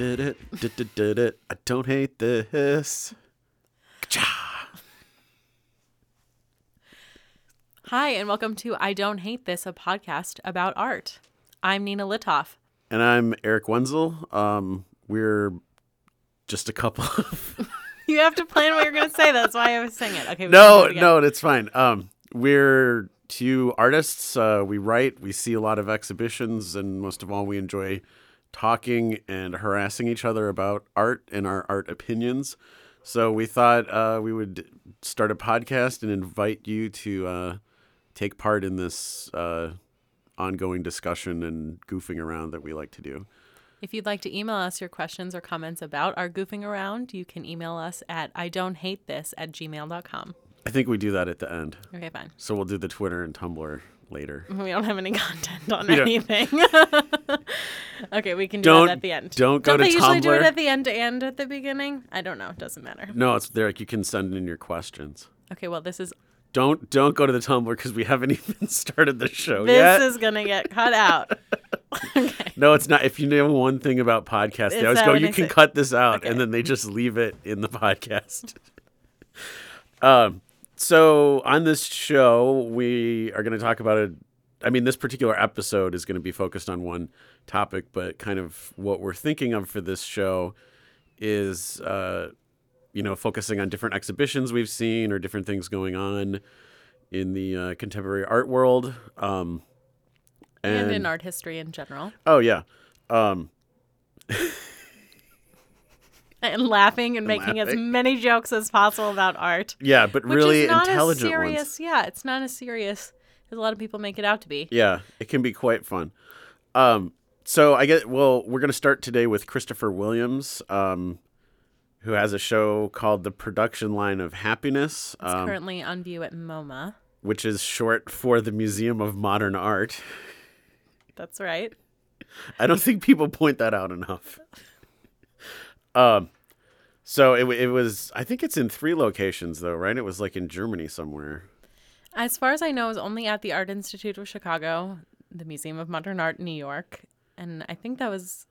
did it, did it, did it. I don't hate this. Hi, and welcome to I Don't Hate This, a podcast about art. I'm Nina Litoff. And I'm Eric Wenzel. Um, we're just a couple of You have to plan what you're going to say. That's why I was saying it. Okay. no, it no, it's fine. Um, we're two artists. Uh, we write. We see a lot of exhibitions, and most of all, we enjoy talking and harassing each other about art and our art opinions. So we thought uh, we would start a podcast and invite you to uh, take part in this uh, ongoing discussion and goofing around that we like to do. If you'd like to email us your questions or comments about our goofing around, you can email us at I don't hate this at gmail.com. I think we do that at the end. Okay, fine. So we'll do the Twitter and Tumblr later. We don't have any content on We anything. okay, we can do Don't- that at the end. don't go Don't to they usually do it at the end and at the beginning? I don't know. It doesn't matter. No, it's there. You can send in your questions. Okay, well, this is Don't don't go to the Tumblr because we haven't even started the show this yet. This is gonna get cut out. okay. no, it's not. If you know one thing about podcasts, Is they always go, "You can say?" cut this out," Okay. and then they just leave it in the podcast. um. So on this show, we are going to talk about it. I mean, this particular episode is going to be focused on one topic, but kind of what we're thinking of for this show is, uh, you know, focusing on different exhibitions we've seen or different things going on in the uh, contemporary art world. Um, And in art history in general. Oh yeah. Um, and laughing and making as many jokes as possible about art. yeah, but really intelligent serious. ones. Yeah, it's not as serious as a lot of people make it out to be. Yeah, it can be quite fun. Um, so I get well, we're gonna start today with Christopher Williams, um, who has a show called The Production Line of Happiness, It's um, currently on view at MoMA. which is short for the Museum of Modern Art. That's right. I don't think people point that out enough. Um, so it, it was. I think it's in three locations though, right? It was like in Germany somewhere. As far as I know, it was only at the Art Institute of Chicago, the Museum of Modern Art in New York, and I think that was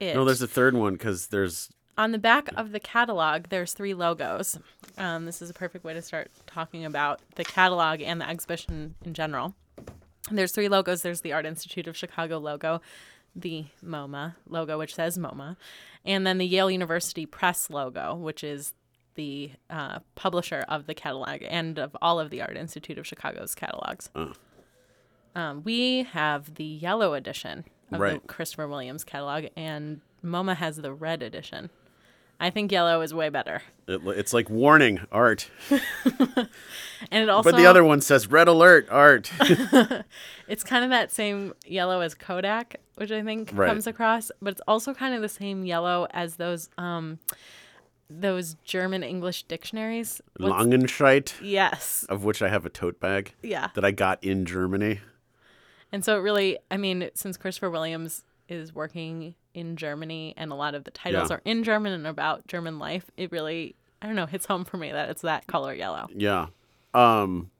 it. No, there's a third one because there's on the back of the catalog, there's three logos. Um, this is a perfect way to start talking about the catalog and the exhibition in general. There's three logos. There's the Art Institute of Chicago logo, the MoMA logo, which says MoMA, and then the Yale University Press logo, which is the uh, publisher of the catalog and of all of the Art Institute of Chicago's catalogs. Oh. Um, we have the yellow edition of Right. the Christopher Williams catalog, and MoMA has the red edition. I think yellow is way better, it, it's like warning art, and it also but the other one says red alert art. it's kind of that same yellow as Kodak, which I think Right. comes across, but it's also kind of the same yellow as those um those German English dictionaries. What's- Langenscheidt, Yes. of which I have a tote bag Yeah. that I got in Germany. And so it really, I mean, since Christopher Williams is working in Germany and a lot of the titles Yeah. are in German and about German life, it really, I don't know, hits home for me that it's that color yellow. Yeah. Um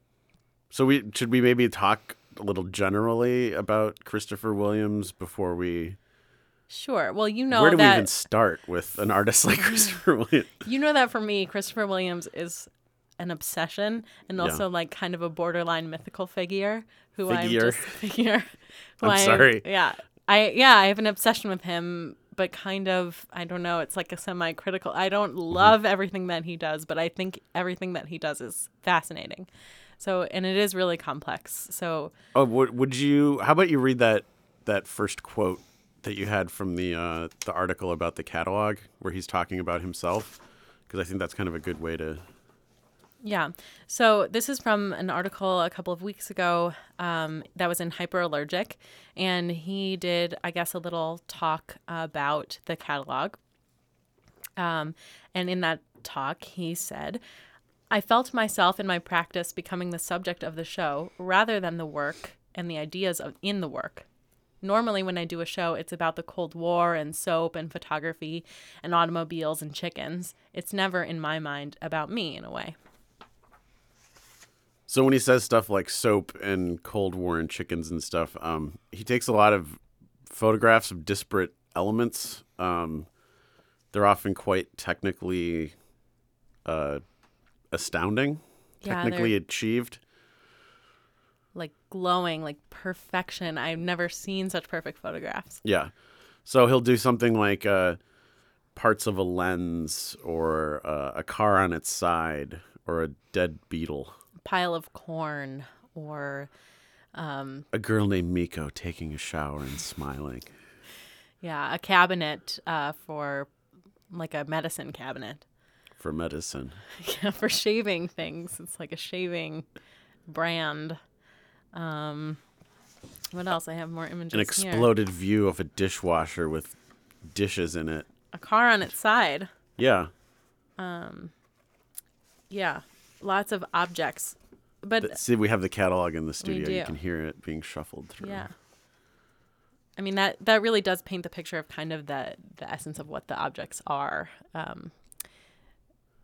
so we should we maybe talk a little generally about Christopher Williams before we Sure. Well, you know Where do we even start with an artist like Christopher Williams? you know that for me, Christopher Williams is an obsession and Yeah. also like kind of a borderline mythical figure who Figure. I'm just figure. I'm sorry. Yeah. I yeah, I have an obsession with him, but kind of I don't know, it's like a semi critical. I don't Mm-hmm. love everything that he does, but I think everything that he does is fascinating. So and it is really complex. So Oh, would, would you how about you read that that first quote that you had from the uh the article about the catalog where he's talking about himself because I think that's kind of a good way to Yeah. So this is from an article a couple of weeks ago um, that was in Hyperallergic. And he did, I guess, a little talk about the catalog. Um, and in that talk, he said, I felt myself in my practice becoming the subject of the show rather than the work and the ideas of, in the work. Normally, when I do a show, it's about the Cold War and soap and photography and automobiles and chickens. It's never, in my mind, about me in a way. So when he says stuff like soap and Cold War and chickens and stuff, um, he takes a lot of photographs of disparate elements. Um, they're often quite technically uh, astounding, Yeah, technically achieved. like glowing, like perfection. I've never seen such perfect photographs. Yeah. So he'll do something like uh, parts of a lens or uh, a car on its side or a dead beetle. Pile of corn or A girl named Miko taking a shower and smiling. yeah, a cabinet uh, for like a medicine cabinet. For medicine. Yeah, for shaving things. It's like a shaving brand. Um, what else? I have more images An here. exploded view of a dishwasher with dishes in it. A car on its side. Yeah. Um, Yeah, lots of objects. But Th- See, we have the catalog in the studio. You can hear it being shuffled through. yeah, I mean that that really does paint the picture of kind of the the essence of what the objects are. Um,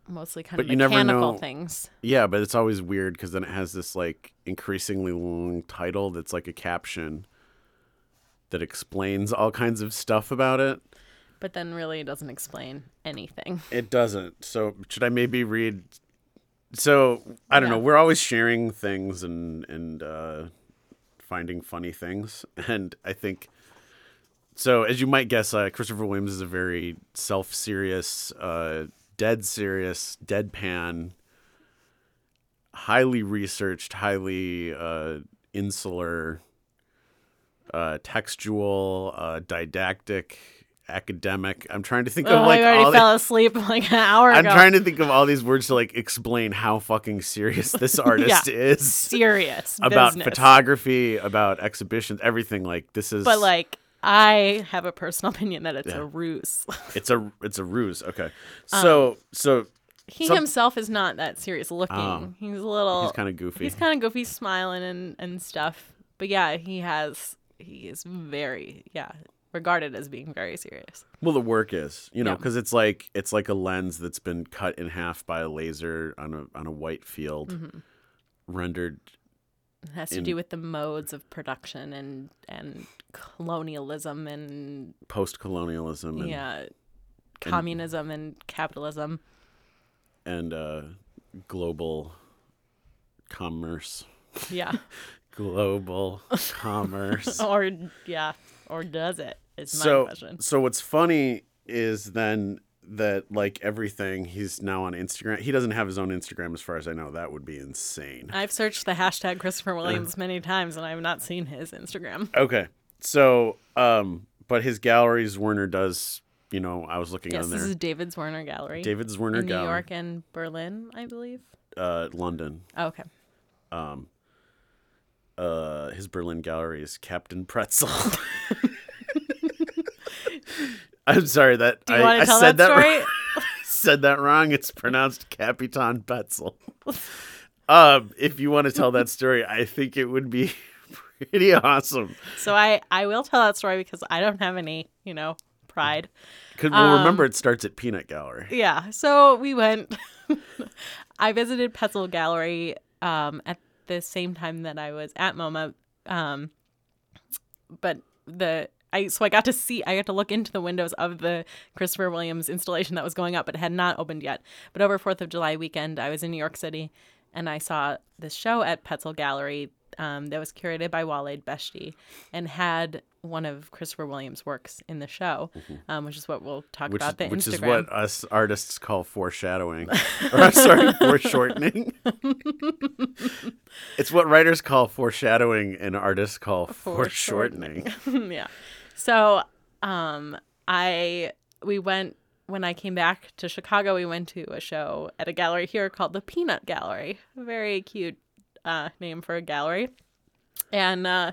mostly kind But of you never mechanical know- things. Yeah, but it's always weird because then it has this like increasingly long title that's like a caption that explains all kinds of stuff about it. But then really it doesn't explain anything. It doesn't. So should I maybe read? So I don't Yeah. know. We're always sharing things and and uh, finding funny things, and I think. So as you might guess, uh, Christopher Williams is a very self-serious, uh, dead serious, deadpan, highly researched, highly uh, insular, uh, textual, uh, didactic, academic. I'm trying to think Oh, of like I already all the- fell asleep like an hour I'm ago. trying to think of all these words to like explain how fucking serious this artist is serious about business. photography, about exhibitions, everything. Like this is, But like, I have a personal opinion that it's Yeah. a ruse. it's a it's a ruse. Okay, Um, so so he Some- himself is not that serious looking. Oh. he's a little. he's kind of goofy. He's kind of goofy, smiling and and stuff. But yeah, he has. He is very yeah regarded as being very serious. well, the work is you know Yeah. because it's like it's like a lens that's been cut in half by a laser on a on a white field, Mm-hmm. rendered. It has to do with the modes of production and and colonialism and Post colonialism and, yeah, communism and capitalism. and uh, global commerce. Yeah, Global commerce. or yeah, or does it? it? Is my so question. so what's funny is then that like everything he's now on Instagram. He doesn't have his own Instagram as far as I know. That would be insane. I've searched the hashtag Christopher Williams many times and I have not seen his Instagram. Okay. So um but his galleries Werner does, you know, I was looking Yes, on this is David Zwirner Gallery David Zwirner in New York and Berlin, I believe. Uh London. Oh, okay. Um uh his Berlin gallery is Captain Pretzel. I'm sorry that Do you I, I tell said that that story? wrong. said that wrong. It's pronounced Capitain Petzel. um, if you want to tell that story, I think it would be pretty awesome. so I I will tell that story because I don't have any, you know, pride. Because well, Um, remember, it starts at Peanut Gallery. Yeah. So we went. I visited Petzel Gallery um, at the same time that I was at MoMA, um, but the I so I got to see I got to look into the windows of the Christopher Williams installation that was going up, but had not opened yet. But over Fourth of July weekend, I was in New York City, and I saw this show at Petzel Gallery um, that was curated by Walead Beshty and had one of Christopher Williams' works in the show, um, which is what we'll talk Mm-hmm. Which, about the which Instagram. is what us artists call foreshadowing. or I'm sorry, foreshortening. it's what writers call foreshadowing and artists call foreshortening. yeah. So, um, I we went when I came back to Chicago. We went to a show at a gallery here called the Peanut Gallery. A very cute uh, name for a gallery. And uh,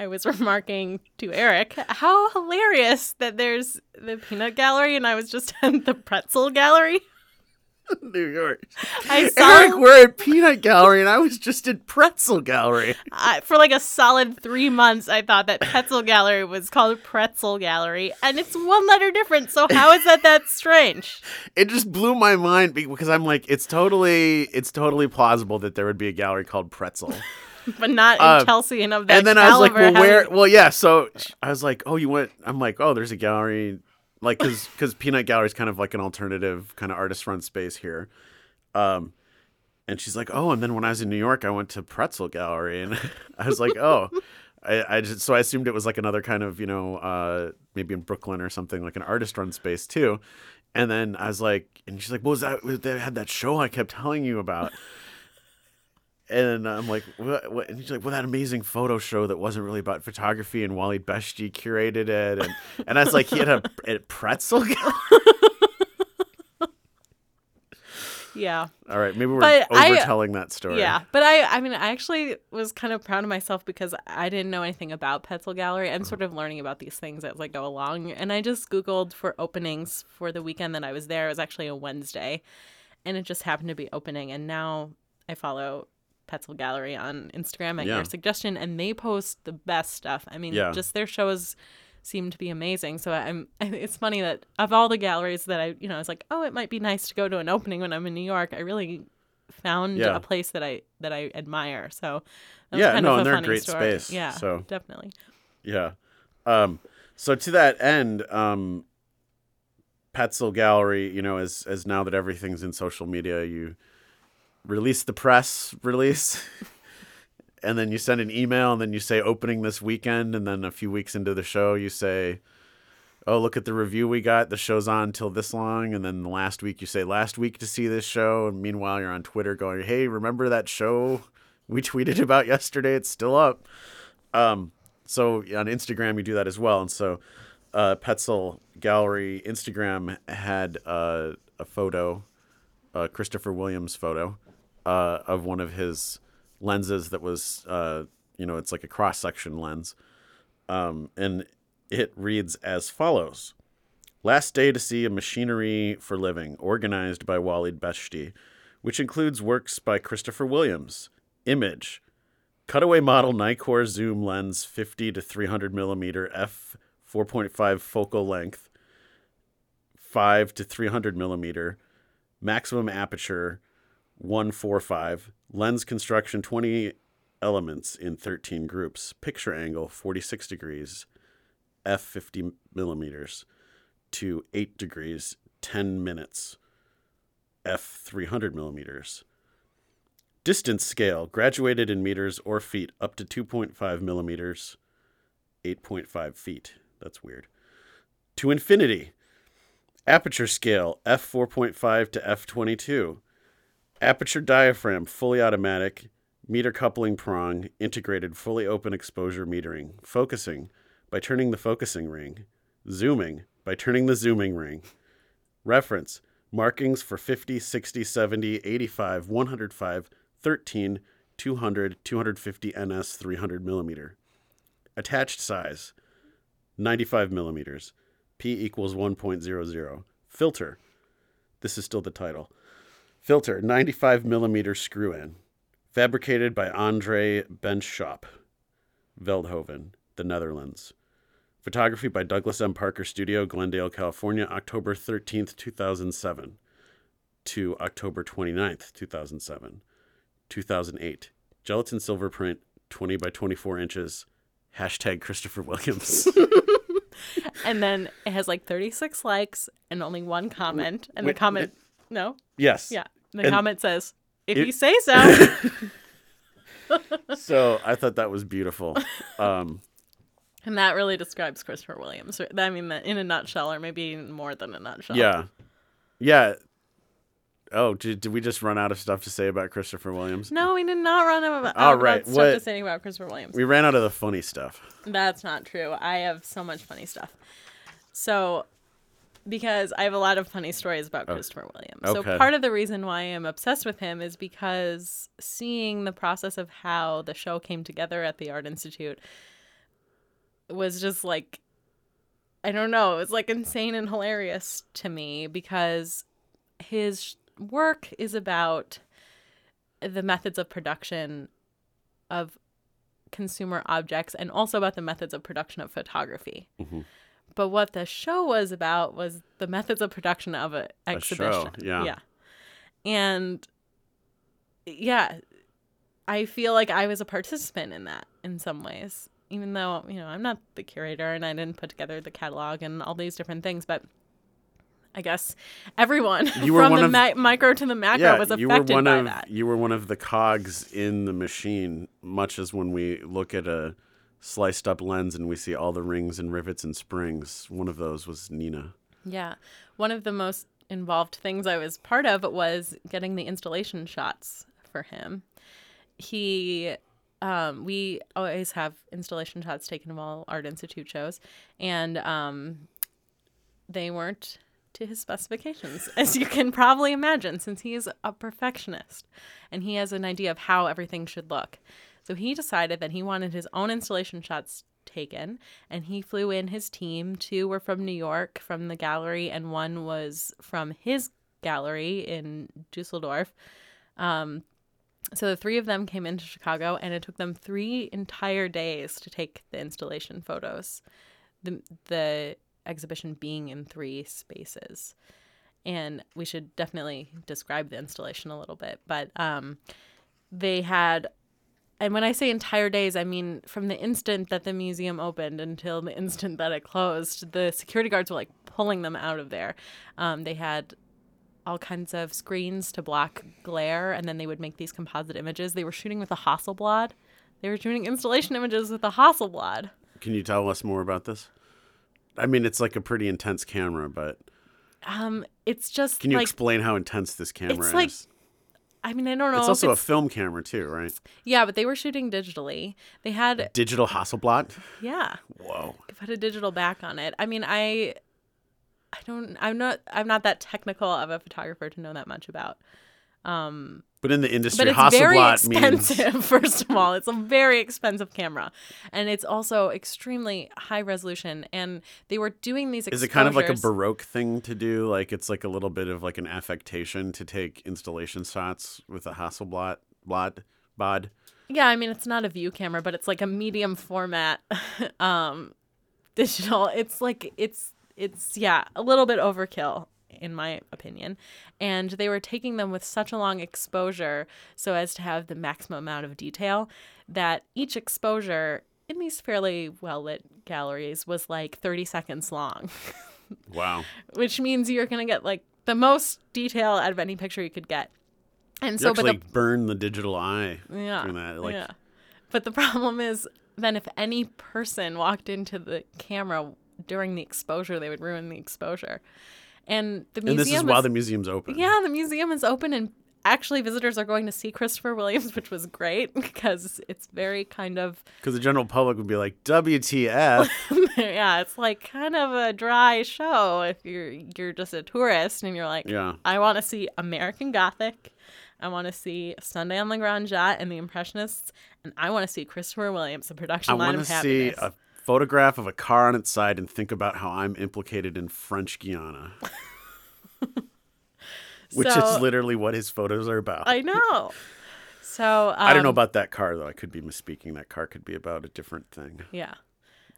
I was remarking to Eric how hilarious that there's the Peanut Gallery, and I was just at the Pretzel Gallery. New York. I saw Eric, we're at Peanut Gallery, and I was just at Pretzel Gallery. I, for like a solid three months, I thought that Petzel Gallery was called Pretzel Gallery, and it's one letter different. So how is that that strange? It just blew my mind because I'm like, it's totally, it's totally plausible that there would be a gallery called Pretzel. But not in Uh, Chelsea and of that and then I was like, well, where? Well, yeah. So I was like, oh, you went? I'm like, oh, there's a gallery like because because Peanut Gallery is kind of like an alternative kind of artist run space here. Um, and she's like, oh, and then when I was in New York, I went to Pretzel Gallery, and I was like, oh. I, I just so I assumed it was like another kind of you know uh, maybe in Brooklyn or something like an artist run space too, and then I was like, and she's like, what was that? They had that show I kept telling you about, and I'm like, what, what? And she's like, well, that amazing photo show that wasn't really about photography, and Wally Beshty curated it, and and I was like, he had a, a pretzel. Gallery. Yeah. All right, maybe we're But I- that story. Yeah, but I I mean I actually was kind of proud of myself because I didn't know anything about Petzel Gallery. I'm mm-hmm. sort of learning about these things as I go along, and I just googled for openings for the weekend that I was there. It was actually a Wednesday, and it just happened to be opening. And now I follow Petzel Gallery on Instagram at Yeah. your suggestion, and they post the best stuff. I mean, Yeah. just their shows seem to be amazing. So I'm it's funny that of all the galleries that I you know I was like, oh, it might be nice to go to an opening when I'm in New York. I really found Yeah. a place that I that I admire. So Yeah, no, and they're a great story. space, Yeah, so- definitely. Yeah. Um, so to that end, um, Petzel Gallery, you know, as as now that everything's in social media, you release the press release, and then you send an email, and then you say opening this weekend, and then a few weeks into the show, you say, "Oh, look at the review we got. The show's on till this long," and then the last week you say, "Last week to see this show," and meanwhile you're on Twitter going, "Hey, remember that show we tweeted about yesterday? It's still up." Um, so on Instagram you do that as well, and so uh, Petzel Gallery Instagram had uh, a photo, a Christopher Williams photo, uh, of one of his lenses that was, uh, you know, it's like a cross section lens, um, and it reads as follows: Last day to see a machinery for living, organized by Walead Beshty, which includes works by Christopher Williams. Image. Cutaway model Nikkor zoom lens 50 to 300 millimeter f 4.5 focal length 5 to 300 millimeter maximum aperture 145 lens construction 20 elements in 13 groups picture angle 46 degrees f 50 millimeters to 8 degrees 10 minutes f 300 millimeters Distance scale, graduated in meters or feet, up to 2.5 millimeters, 8.5 feet. That's weird. To infinity. Aperture scale, f4.5 to f22. Aperture diaphragm, fully automatic. Meter coupling prong, integrated fully open exposure metering. Focusing, by turning the focusing ring. Zooming, by turning the zooming ring. Reference, markings for 50, 60, 70, 85, 105, 13, 200, 250 NS 300 millimeter. Attached size 95 millimeters. P equals 1.00. Filter. This is still the title. Filter 95 millimeter screw in. Fabricated by Andre Benschop, Veldhoven, the Netherlands. Photography by Douglas M. Parker Studio, Glendale, California, October 13th, 2007 to October 29th, 2007. 2008. Gelatin silver print, 20 by 24 inches. Hashtag Christopher Williams. And then it has like 36 likes and only one comment, and Wait, the comment no, yes. yeah, the And- comment says, "If It- you say so." So I thought that was beautiful. Um, and that really describes Christopher Williams. I mean, in a nutshell, or maybe even more than a nutshell. yeah. Yeah. Oh, did, did we just run out of stuff to say about Christopher Williams? No, we did not run out of, All right, stuff what- to say about Christopher Williams. We ran out of the funny stuff. That's not true. I have so much funny stuff. So, because I have a lot of funny stories about Christopher Williams. Okay. So, part of the reason why I'm obsessed with him is because seeing the process of how the show came together at the Art Institute was just like, I don't know, it was like insane and hilarious to me because his work is about the methods of production of consumer objects and also about the methods of production of photography. Mhm. But what the show was about was the methods of production of an show, exhibition. yeah. Yeah. And yeah, I feel like I was a participant in that in some ways even though you know I'm not the curator and I didn't put together the catalog and all these different things, but I guess everyone from the of- mi- micro to the macro was you were affected one by of that. you were one of the cogs in the machine, much as when we look at a sliced up lens and we see all the rings and rivets and springs. One of those was Nina. Yeah. One of the most involved things I was part of was getting the installation shots for him. He um, we always have installation shots taken of all Art Institute shows, and um, they weren't to his specifications, as you can probably imagine, since he is a perfectionist and he has an idea of how everything should look. So he decided that he wanted his own installation shots taken, and he flew in his team. Two were from New York from the gallery, and one was from his gallery in Dusseldorf. Um, so the three of them came into Chicago, and it took them three entire days to take the installation photos. The the exhibition being in three spaces, and we should definitely describe the installation a little bit. But um, they had, and when I say entire days, I mean from the instant that the museum opened until the instant that it closed. The security guards were like pulling them out of there. Um, they had all kinds of screens to block glare, and then they would make these composite images. They were shooting with a Hasselblad. They were shooting installation images with a Hasselblad. Can you tell us more about this? I mean, it's like a pretty intense camera, but Um, it's just can you like explain how intense this camera It's is? like- I mean, I don't know. it's also a film camera too, right? yeah, but they were shooting digitally. They had Digital Hasselblad. yeah, Whoa. They put a digital back on it. I mean, I I don't I'm not I'm not that technical of a photographer to know that much about. Um But in the industry, but it's very Hasselblad means expensive first of all. It's a very expensive camera. And it's also extremely high resolution and they were doing these Is it kind of like a baroque thing to do? Like it's like a little bit of like an affectation to take installation shots with a Hasselblad blad bod. Yeah, I mean it's not a view camera, but it's like a medium format um digital. It's like it's it's yeah, a little bit overkill in my opinion. And they were taking them with such a long exposure so as to have the maximum amount of detail that each exposure in these fairly well lit galleries was like 30 seconds long, Wow. which means you're going to get like the most detail out of any picture you could get. And You so but actually the burn the digital eye yeah. that. Like yeah. But the problem is then if any person walked into the camera during the exposure, they would ruin the exposure. And the museum. and this is while the museum's open. Yeah, the museum is open and actually visitors are going to see Christopher Williams, which was great because it's very kind of Because the general public would be like, WTF. yeah, it's like kind of a dry show if you're you're just a tourist and you're like, yeah. I want to see American Gothic. I want to see Sunday on the Grande Jatte and the Impressionists, and I want to see Christopher Williams, the production I line want of to see a photograph of a car on its side and think about how I'm implicated in French Guiana. Which So- is literally what his photos are about. I know. So um, I don't know about that car though. I could be misspeaking. That car could be about a different thing. Yeah,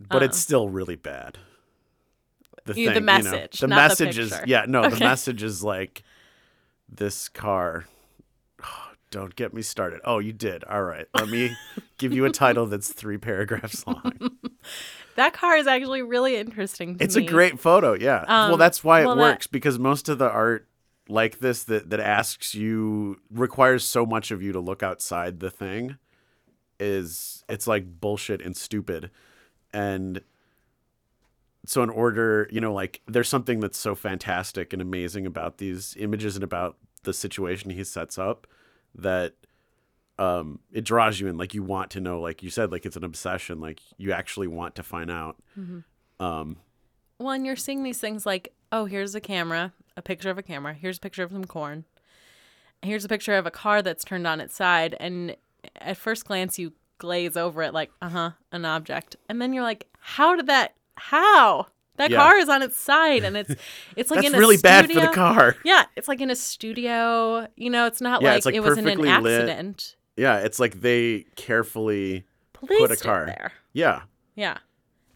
But it's still really bad. The Uh-uh. The thing, you know, message, the not the message is yeah, no, the message is like this car. Don't get me started. Oh, you did. All right. Let me give you a title that's three paragraphs long. that car is actually really interesting. It's me. a great photo, yeah. well, Um, that's why it well, that- works because most of the art like this that that asks you requires so much of you to look outside the thing is it's like bullshit and stupid. And so in order, you know, like there's something that's so fantastic and amazing about these images and about the situation he sets up that um it draws you in like you want to know like you said like it's an obsession like you actually want to find out um Well, and you're seeing these things like, oh, here's a camera, a picture of a camera. Here's a picture of some corn. Here's a picture of a car that's turned on its side. And at first glance, you glaze over it like, uh huh, an object. And then you're like, how did that, how? That Yeah. car is on its side. And it's, it's like that's in really a bad for the car. Yeah, it's like in a studio. You know, it's not Yeah, like, it's, like, it was in an lit. accident. Yeah, it's like they carefully Placed a it car. there. yeah. Yeah.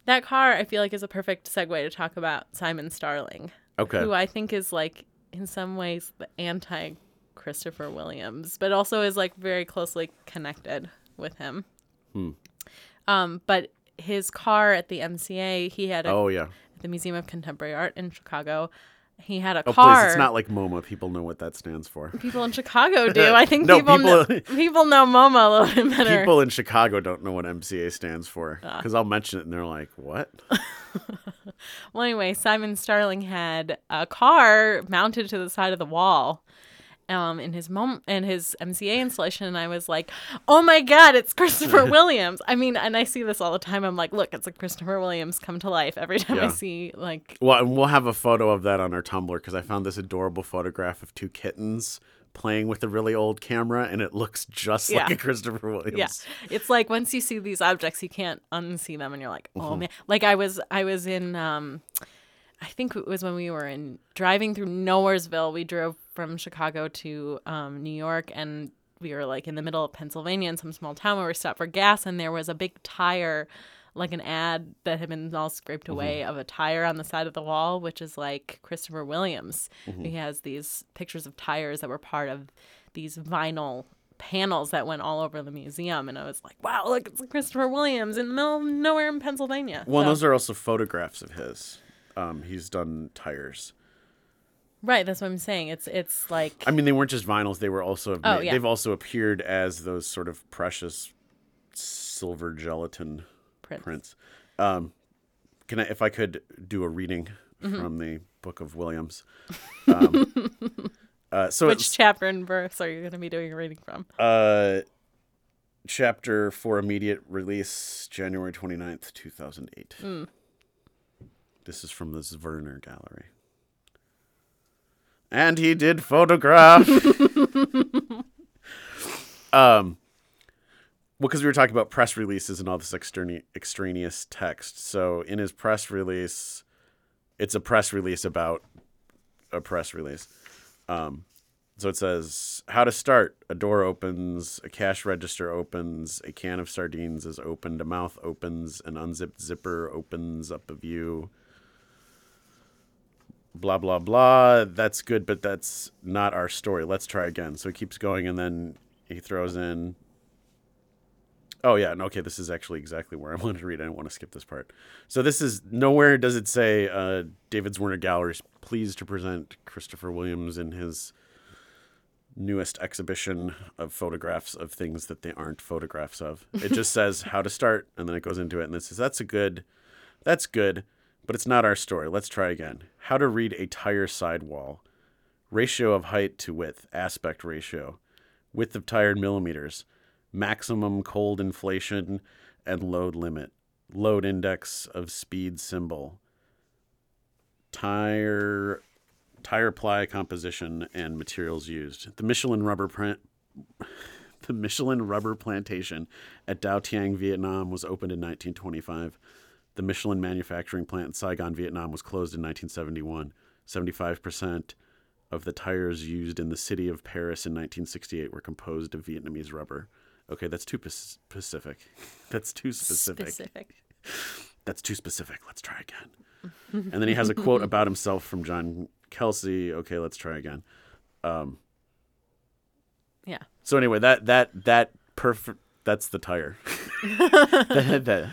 That car, I feel like, is a perfect segue to talk about Simon Starling. Okay. who I think is like in some ways the anti Christopher Williams, but also is like very closely connected with him. Hmm. Um, but his car at the MCA, he had a, Oh yeah. The Museum of Contemporary Art in Chicago. He had a Oh car. please, it's not like MoMA. People know what that stands for. people in Chicago do. I think No, people know, people- people know MoMA a little bit better. People in Chicago don't know what MCA stands for Ah. because I'll mention it and they're like, "What?" Well, anyway, Simon Starling had a car mounted to the side of the wall. Um, in his mom in his MCA installation, and I was like, "Oh my God, it's Christopher Williams!" I mean, and I see this all the time. I'm like, "Look, it's a Christopher Williams come to life every time I see like Well, and we'll have a photo of that on our Tumblr because I found this adorable photograph of two kittens playing with a really old camera, and it looks just like a Christopher Williams. Yeah, it's like once you see these objects, you can't unsee them, and you're like, oh Mm-hmm. man. Like I was, I was in, um, I think it was when we were in driving through Nowheresville. We drove from Chicago to um, New York, and we were like in the middle of Pennsylvania in some small town where we stopped for gas, and there was a big tire. Like an ad that had been all scraped away Mm-hmm. of a tire on the side of the wall, which is like Christopher Williams. Mm-hmm. He has these pictures of tires that were part of these vinyl panels that went all over the museum and I was like, wow, look, it's Christopher Williams in the middle of nowhere in Pennsylvania. Well, So- those are also photographs of his. Um, he's done tires. right, that's what I'm saying. It's it's like I mean, they weren't just vinyls; they were also Oh, yeah. they've also appeared as those sort of precious silver gelatin prints. prints. Um, can I, if I could, do a reading Mm-hmm. from the Book of Williams? Um, uh, so Which chapter and verse are you going to be doing a reading from? uh, chapter for immediate release, January 29th, 2008. Hmm. This is from the Zwirner Gallery. And he did photograph. um, well, because we were talking about press releases and all this externe- extraneous text. So in his press release, it's a press release about a press release. Um, so it says how to start. A door opens, a cash register opens, a can of sardines is opened, a mouth opens, an unzipped zipper opens up a view. Blah blah blah. That's good, but that's not our story. Let's try again. So he keeps going, and then he throws in. Oh yeah, and okay, this is actually exactly where I wanted to read. I didn't want to skip this part. So this is nowhere does it say uh, David Zwirner Galleries pleased to present Christopher Williams in his newest exhibition of photographs of things that they aren't photographs of. It just says how to start, and then it goes into it, and it says that's a good, that's good, but it's not our story. Let's try again. How to read a tire sidewall, ratio of height to width, aspect ratio, width of tire in millimeters, maximum cold inflation, and load limit, load index of speed symbol, tire tire ply composition and materials used. The Michelin rubber print the Michelin rubber plantation at Dau Tieng, Vietnam was opened in 1925. The Michelin manufacturing plant in Saigon, Vietnam was closed in 1971. 75% of the tires used in the city of Paris in 1968 were composed of Vietnamese rubber. Okay, that's too specific. That's too specific. Specific. That's too specific. Let's try again. and then he has a quote about himself from John Kelsey. Okay, let's try again. Um, Yeah. so anyway, that that that perfect. That's the tire. That- that-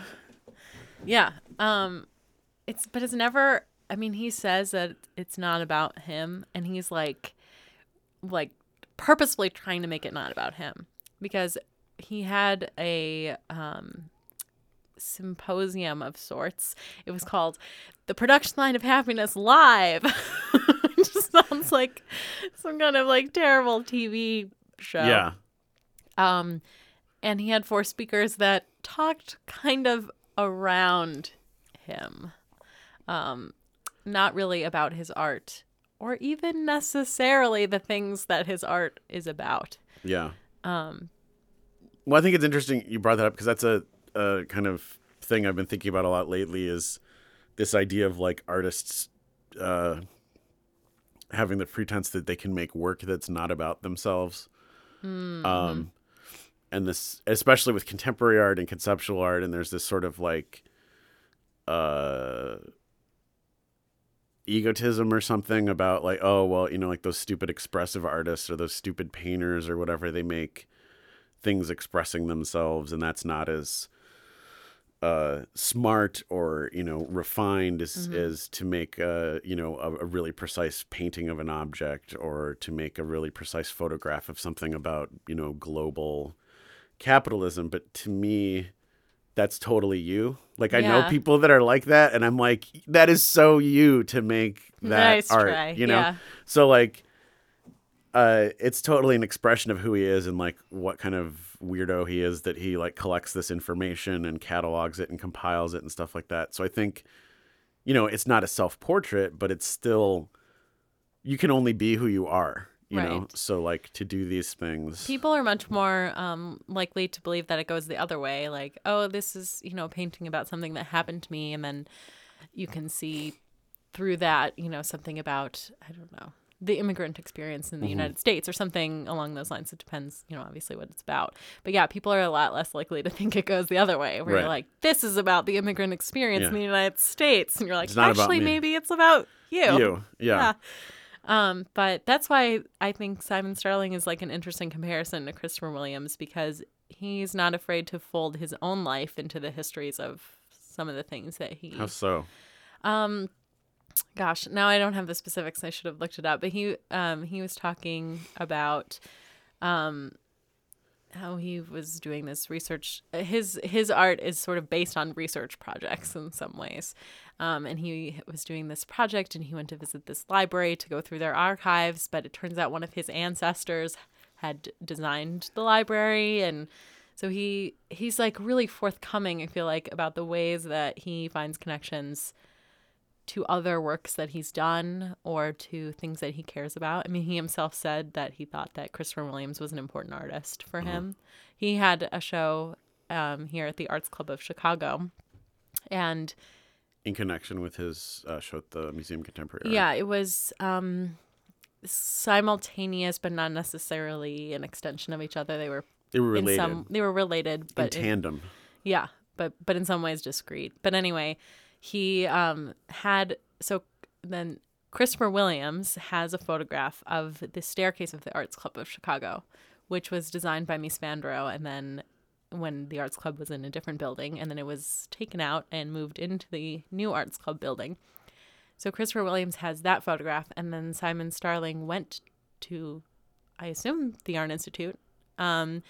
Yeah. Um it's but it's never I mean he says that it's not about him and he's like like purposefully trying to make it not about him because he had a um symposium of sorts. It was called The Production Line of Happiness Live. it just sounds like some kind of like terrible TV show. yeah. Um, and he had four speakers that talked kind of around him, um, not really about his art or even necessarily the things that his art is about. Yeah. Um, Well, I think it's interesting you brought that up because that's a, a kind of thing I've been thinking about a lot lately is this idea of like artists uh, having the pretense that they can make work that's not about themselves. Um, and this, especially with contemporary art and conceptual art, and there's this sort of like uh, egotism or something about like, oh, well, you know, like those stupid expressive artists or those stupid painters or whatever, they make things expressing themselves and that's not as uh, smart or you know refined is Mm-hmm. is to make a you know a, a really precise painting of an object or to make a really precise photograph of something about you know global capitalism. But to me, that's totally you. Like I know people that are like that, and I'm like, that is so you to make that Nice art. try, You know, yeah. so like, uh, it's totally an expression of who he is and like what kind of weirdo he is that he like collects this information and catalogs it and compiles it and stuff like that. So I think, you know, it's not a self portrait, but it's still you can only be who you are. You know, so like to do these things. People are much more um, likely to believe that it goes the other way. Like, oh, this is, you know, a painting about something that happened to me. And then you can see through that, you know, something about, I don't know, the immigrant experience Mm-hmm. in the United States or something along those lines. It depends, you know, obviously what it's about. But yeah, people are a lot less likely to think it goes the other way, where Right. you're like, this is about the immigrant experience Yeah. in the United States. And you're like, actually, maybe it's about you. you, yeah. Yeah. Um, but that's why I think Simon Starling is like an interesting comparison to Christopher Williams because he's not afraid to fold his own life into the histories of some of the things that he How so? um gosh, now I don't have the specifics. I should have looked it up. But he um he was talking about um how he was doing this research his his art is sort of based on research projects in some ways um, and he was doing this project and he went to visit this library to go through their archives but it turns out one of his ancestors had designed the library and so he he's like really forthcoming i feel like about the ways that he finds connections to other works that he's done or to things that he cares about. I mean, he himself said that he thought that Christopher Williams was an important artist for him. He had a show um, here at the Arts Club of Chicago. And In connection with his uh, show at the Museum Contemporary. Yeah, it was um, simultaneous, but not necessarily an extension of each other. They were they were in related some, they were related, but in- tandem. Yeah, but but in some ways discreet. But anyway, he um had so then Christopher Williams has a photograph of the staircase of the Arts Club of Chicago, which was designed by Mies van der Rohe, and then when the Arts Club was in a different building, and then it was taken out and moved into the new Arts Club building. So Christopher Williams has that photograph, and then Simon Starling went to, I assume, the Art Institute, um,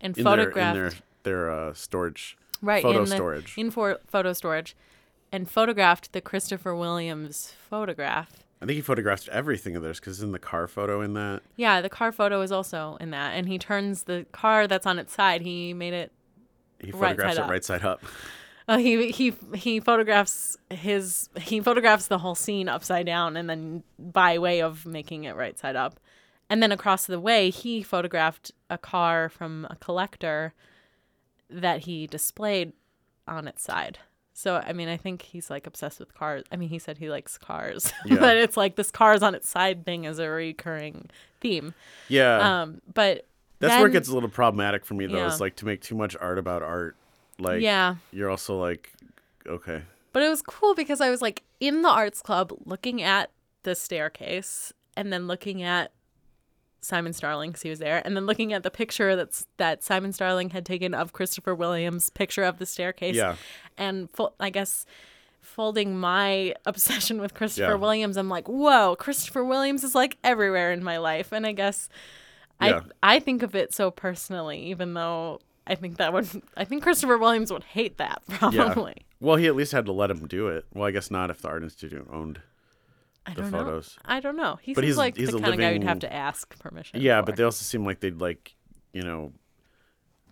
and in their, in photographed their their uh, storage right photo in the, storage. in for photo storage and photographed the christopher williams photograph I think he photographed everything of theirs because in the car photo in that yeah the car photo is also in that and he turns the car that's on its side he made it he photographs side it up. right side up. uh, he he he photographs his he photographs the whole scene upside down and then by way of making it right side up and then across the way he photographed a car from a collector that he displayed on its side so i mean i think he's like obsessed with cars i mean he said he likes cars Yeah. but it's like this cars on its side thing is a recurring theme Yeah, um but that's where it gets a little problematic for me though. Yeah. Is like to make too much art about art. Like yeah you're also like okay. But it was cool because I was like in the arts club looking at the staircase and then looking at Simon Starling because he was there, and then looking at the picture that's that Simon Starling had taken of Christopher Williams' picture of the staircase. Yeah. And fo- I guess folding my obsession with Christopher Yeah. Williams, I'm like, whoa, Christopher Williams is like everywhere in my life. And I guess Yeah. I I think of it so personally, even though I think that would I think Christopher Williams would hate that Yeah. probably. Well, he at least had to let him do it. Well, I guess not if the art institute owned I don't photos. know. I don't know. He But seems he's- like he's the kind of guy you'd have to ask permission. Yeah, for. but they also seem like they'd like you know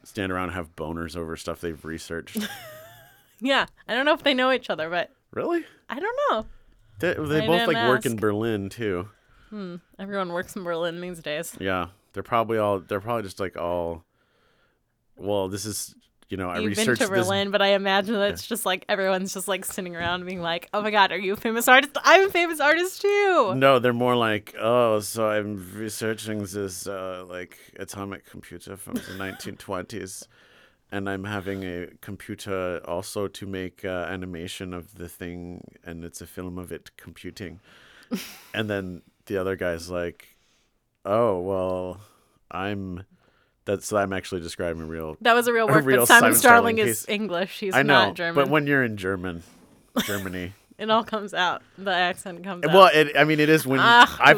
stand around and have boners over stuff they've researched. yeah, I don't know if they know each other, but really? I don't know. They, they both like work in. Berlin too. Hmm. Everyone works in Berlin these days. Yeah, they're probably all. They're probably just like all. Well, this is you know I You've been researched to this. Berlin, but I imagine that it's just like everyone's just like sitting around being like, "Oh my god, are you a famous artist? I'm a famous artist too." No, they're more like, oh, so I'm researching this uh, like atomic computer from the 1920s, and I'm having a computer also to make uh, animation of the thing, and it's a film of it computing. and then the other guy's like, oh, well, I'm That's so I'm actually describing a real. That was a real work, real but Simon, Simon Starling, Starling is. English. He's I know, not German. but when you're in German, Germany. it all comes out, the accent comes well, out. it, I mean, it is when Ach, I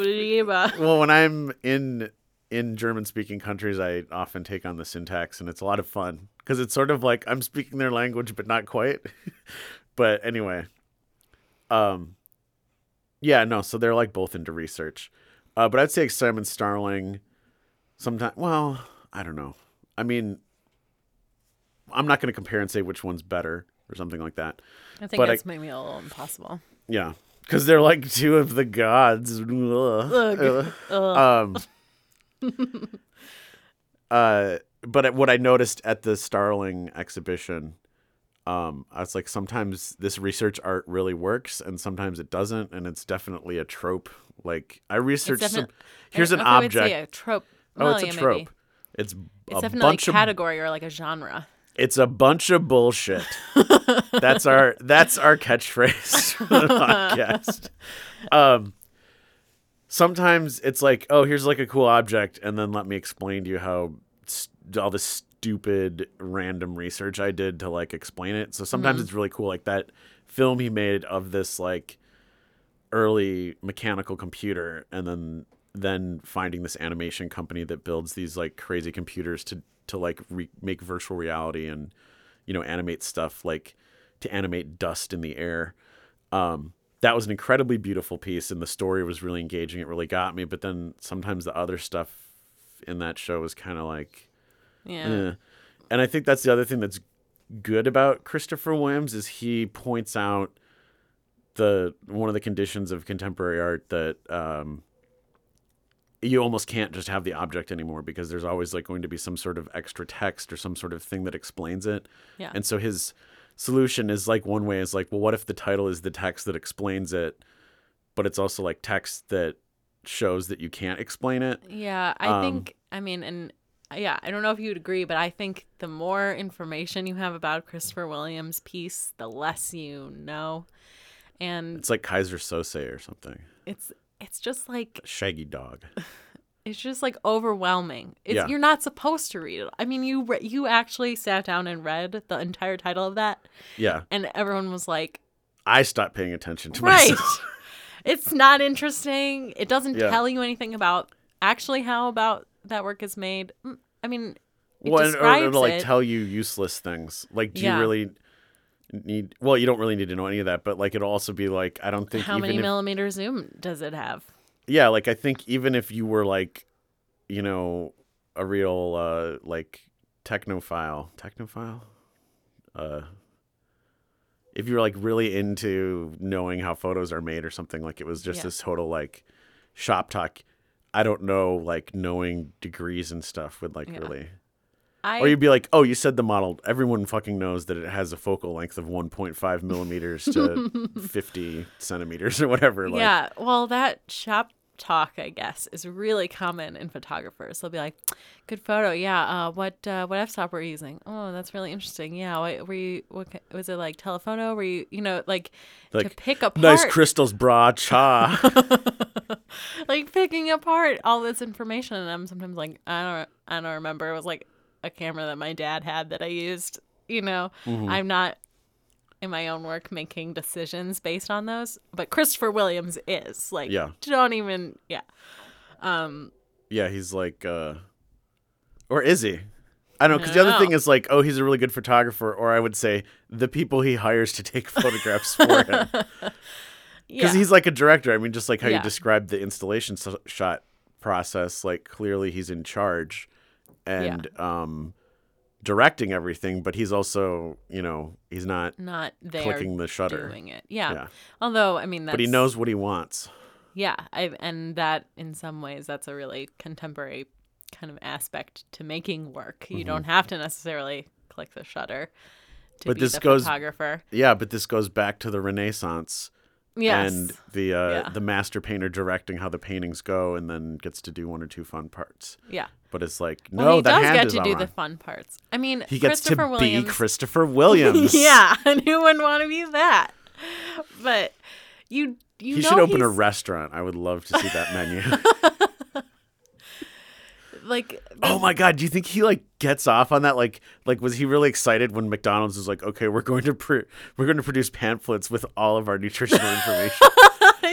well when I'm in in German speaking countries, I often take on the syntax, and it's a lot of fun because it's sort of like I'm speaking their language, but not quite. but anyway, um, yeah, no. So they're like both into research, uh, but I'd say Simon Starling. Sometimes, well, I don't know. I mean, I'm not going to compare and say which one's better or something like that. I think but I- it's maybe a little impossible. Yeah, because they're like two of the gods. Ugh. Ugh. um uh but what i noticed at the starling exhibition um i was like sometimes this research art really works and sometimes it doesn't and it's definitely a trope like i researched some here's an know if I would say object a trope. oh Well, it's a yeah, maybe. It's, It's a definitely bunch a of category or like a genre. it's a bunch of bullshit. That's our that's our catchphrase for the podcast. Um sometimes it's like oh here's like a cool object and then let me explain to you how st- all this stupid random research i did to like explain it. So sometimes it's really cool like that film he made of this like early mechanical computer and then then finding this animation company that builds these like crazy computers to to like re- make virtual reality and you know animate stuff like to animate dust in the air um that was an incredibly beautiful piece and the story was really engaging it really got me but then sometimes the other stuff in that show was kind of like Yeah. Eh. And I think that's the other thing that's good about Christopher Williams is he points out the one of the conditions of contemporary art that um, you almost can't just have the object anymore because there's always like going to be some sort of extra text or some sort of thing that explains it. Yeah. And so his solution is like one way is like, well, what if the title is the text that explains it, but it's also like text that shows that you can't explain it. Yeah, I Um, think I mean and yeah, I don't know if you'd agree, but I think the more information you have about Christopher Williams' piece, the less you know. And It's like Keyser Söze or something. it's it's just like Shaggy Dog. it's just like overwhelming. It's Yeah. you're not supposed to read it. I mean, you re- you actually sat down and read the entire title of that Yeah. and everyone was like, I stopped paying attention to Right. myself. "It's not interesting. It doesn't Yeah. tell you anything about actually how about that work is made." Mm, I mean, it well, and, or, it'll like it. tell you useless things. Like, do Yeah. you really need? Well, you don't really need to know any of that, but like it'll also be like, I don't think How many if, millimeter zoom does it have? yeah, like I think even if you were like, you know, a real uh like technophile, technophile, uh. If you were like really into knowing how photos are made or something, like it was just Yeah. this total like shop talk. I don't know, like knowing degrees and stuff would like Yeah. really I Or you'd be like, oh, you said the model. Everyone fucking knows that it has a focal length of 1.5 millimeters to 50 centimeters or whatever. Like, yeah. Well, that shop talk, I guess, is really common in photographers. They'll be like, "Good photo, yeah. Uh, what uh, what f-stop were you using? Oh, that's really interesting. Yeah. What, were you? What was it like? Telephoto? Were you? You know, like, to Like, pick apart, Nice crystals, bra, cha. like picking apart all this information. And I'm sometimes like, I don't, I don't remember. It was like a camera that my dad had that I used. You know, Mm-hmm. I'm not in my own work making decisions based on those, but Christopher Williams is like, Yeah. don't even, yeah. Um, yeah, he's like, uh, or is he? I don't know. Because the other thing is like, oh, he's a really good photographer. Or I would say the people he hires to take photographs for him. yeah, Because he's like a director. I mean, just like how you described the installation s- shot process, like clearly he's in charge and um, directing everything, but he's also, you know, he's not not there clicking the shutter. doing it. Yeah. Yeah. Although, I mean, that's, But he knows what he wants. Yeah, I and that in some ways that's a really contemporary kind of aspect to making work. You don't have to necessarily click the shutter to Mm-hmm. But be this the goes- photographer. Yeah, but this goes back to the Renaissance Yes. and the uh, Yeah. the master painter directing how the paintings go, and then gets to do one or two fun parts. yeah. But it's like, Well, no, he the does hand get is to do wrong. the fun parts. I mean, He gets to Williams. be Christopher Williams. yeah, and who wouldn't want to be that? But you you He should open a restaurant. I would love to see that menu. like Oh my god, do you think he like gets off on that? Like, like was he really excited when McDonald's was like, okay, we're going to pr- we're going to produce pamphlets with all of our nutritional information?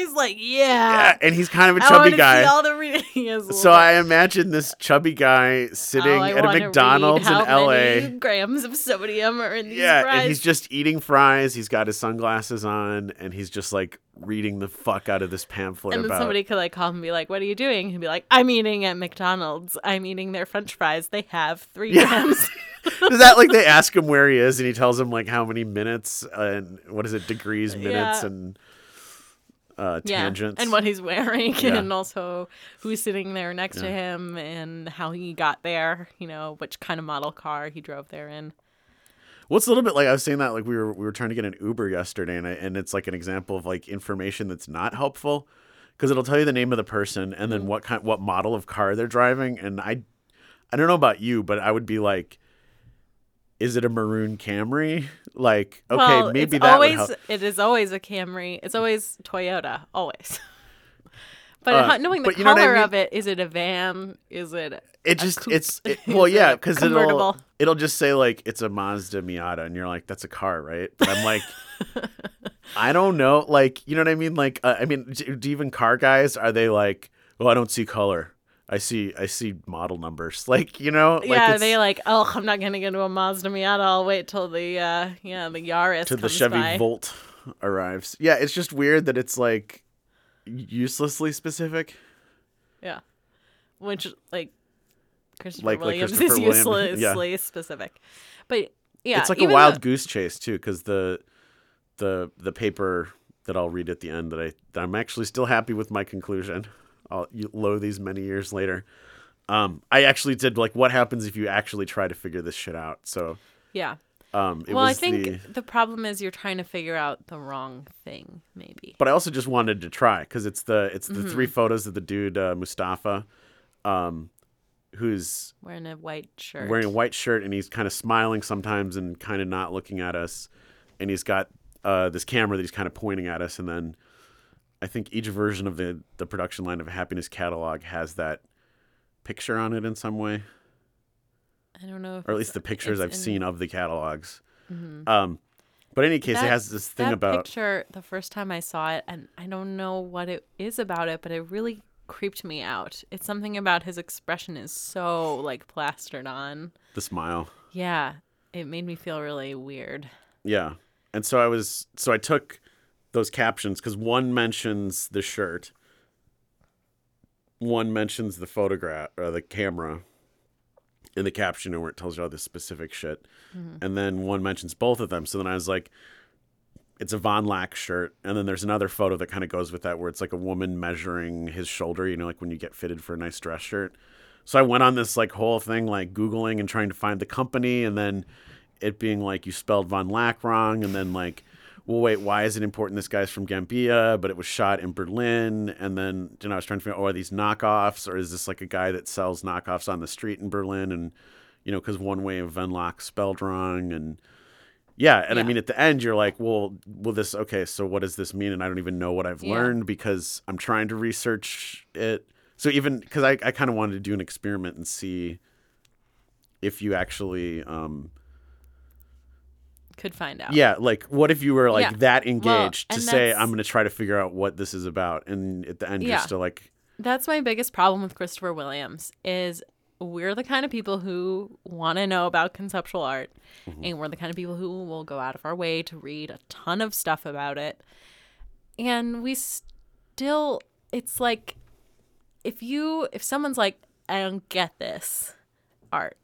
He's like, yeah. yeah, and he's kind of a chubby guy. See all the re- he has a little So I imagine this chubby guy sitting Oh, at a McDonald's in LA. many grams of sodium are in these Yeah, fries. and he's just eating fries. He's got his sunglasses on, and he's just like reading the fuck out of this pamphlet and then about. somebody could like call him and be like, "What are you doing?" He'd be like, "I'm eating at McDonald's. I'm eating their French fries. They have three Yeah. grams." Is that like they ask him where he is, and he tells him like how many minutes and what is it, degrees, minutes, Yeah. and uh, yeah, tangents, and what he's wearing, Yeah. and also who's sitting there next to him, and how he got there. You know, which kind of model car he drove there in. Well, it's a little bit like I was saying that like we were we were trying to get an Uber yesterday, and I, and it's like an example of like information that's not helpful because it'll tell you the name of the person and Mm-hmm. then what kind what model of car they're driving, and I I don't know about you, but I would be like, is it a maroon Camry? Like, okay, well, maybe that always would help. it is always a Camry. It's always Toyota, always. but Uh, knowing the but what I color mean? of it, is it a van? Is it? It a just coupe? it's it, well yeah because it'll it'll just say like it's a Mazda Miata and you're like that's a car right but I'm like I don't know like you know what I mean like uh, I mean do, do even car guys are they like Well, I don't see color I see I see model numbers like you know like yeah, they like, oh, I'm not gonna get into a Mazda Miata. I'll wait till the uh, yeah, the Yaris to the Chevy by. Volt arrives yeah it's just weird that it's like uselessly specific Yeah, which like Christopher Like- like Williams Christopher is Williams, yeah. uselessly specific. But yeah, it's like a wild though- goose chase too because the the the paper that i'll read at the end that i that i'm actually still happy with my conclusion i'll you low these many years later um i actually did like what happens if you actually try to figure this shit out so yeah. um it well, I think the the problem is you're trying to figure out the wrong thing, maybe. but i also just wanted to try because it's the it's the Mm-hmm. three photos of the dude uh, mustafa um who's Wearing a white shirt. wearing a white shirt and he's kind of smiling sometimes and kind of not looking at us and he's got uh, this camera that he's kind of pointing at us and then i think each version of the, the production line of a happiness catalog has that picture on it in some way I don't know. If or at least the pictures i've in- seen of the catalogs um, but in any case it has this thing that about picture the first time I saw it, and I don't know what it is about it, but it really creeped me out. It's something about his expression is so like plastered on. the smile Yeah, it made me feel really weird. Yeah. And so I was so I took those captions cuz one mentions the shirt. One mentions the photograph or the camera in the caption where it tells you all this specific shit. Mm-hmm. And then one mentions both of them. So then I was like it's a Van Laack shirt and then there's another photo that kind of goes with that where it's like a woman measuring his shoulder, you know, like when you get fitted for a nice dress shirt. So I went on this like whole thing like googling and trying to find the company and then it being like you spelled Van Laack wrong, and then like, well, wait, why is it important? This guy's from Gambia, but it was shot in Berlin, and then you know I was trying to figure out, oh, are these knockoffs, or is this like a guy that sells knockoffs on the street in Berlin, and you know, because one way of Van Laack spelled wrong, and yeah, and I mean at the end you're like, well, well, this okay, so what does this mean? And I don't even know what I've Yeah. learned because I'm trying to research it. So even because I, I kind of wanted to do an experiment and see if you actually um, Could find out. yeah, like what if you were like Yeah. that engaged to and say that's- I'm going to try to figure out what this is about, and at the end Yeah. you're still like, That's my biggest problem with Christopher Williams is we're the kind of people who want to know about conceptual art mm-hmm. and we're the kind of people who will go out of our way to read a ton of stuff about it. And we still it's like if you if someone's like I don't get this art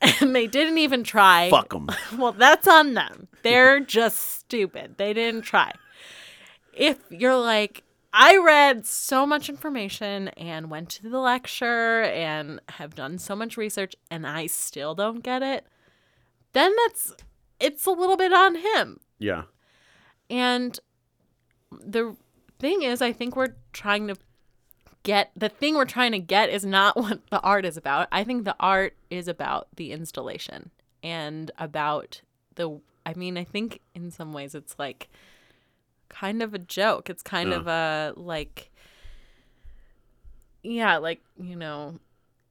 and they didn't even try fuck them. well, that's on them. They're just stupid. They didn't try. If you're like, I read so much information and went to the lecture and have done so much research and I still don't get it, then that's it's a little bit on him. yeah, And the thing is, I think we're trying to get the thing we're trying to get is not what the art is about. I think the art is about the installation and about the. I mean, I think in some ways it's like kind of a joke. It's kind Yeah. of mm. a like, yeah, like, you know,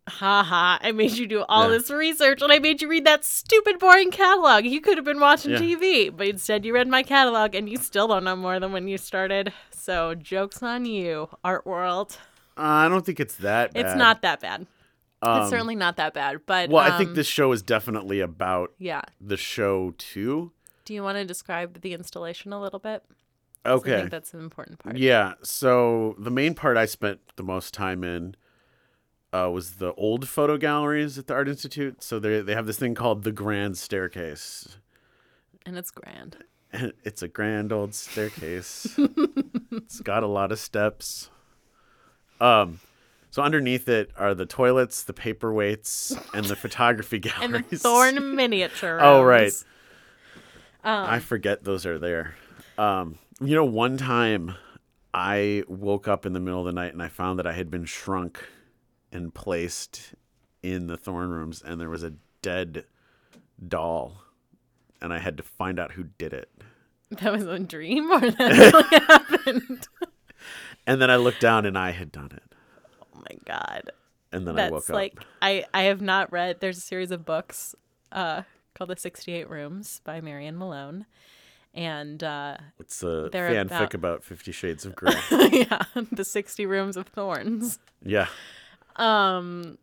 haha, I made you do all Yeah. this research and I made you read that stupid, boring catalog. You could have been watching Yeah. TV, but instead you read my catalog and you still don't know more than when you started. So, joke's on you, art world. Uh, I don't think it's that bad. It's not that bad. Um, it's certainly not that bad. But, Well, I think um, this show is definitely about Yeah. the show too. Do you want to describe the installation a little bit? 'Cause I Okay. think that's an important part. Yeah. So the main part I spent the most time in uh, was the old photo galleries at the Art Institute. So they they have this thing called the Grand Staircase. And it's grand. And it's a grand old staircase. it's got a lot of steps. Um, so underneath it are the toilets, the paperweights, and the photography galleries. And the Thorne miniature. Oh, right. Um, I forget those are there. Um, you know, one time I woke up in the middle of the night and I found that I had been shrunk and placed in the Thorne rooms, and there was a dead doll, and I had to find out who did it. That was a dream or that really happened? And then I looked down and I had done it. Oh my god. And then I woke That's like up. I I have not read there's a series of books uh called The 68 Rooms by Marianne Malone. And uh It's a fanfic about- about Fifty Shades of Grey. yeah, The 60 Rooms of Thorns. yeah. Um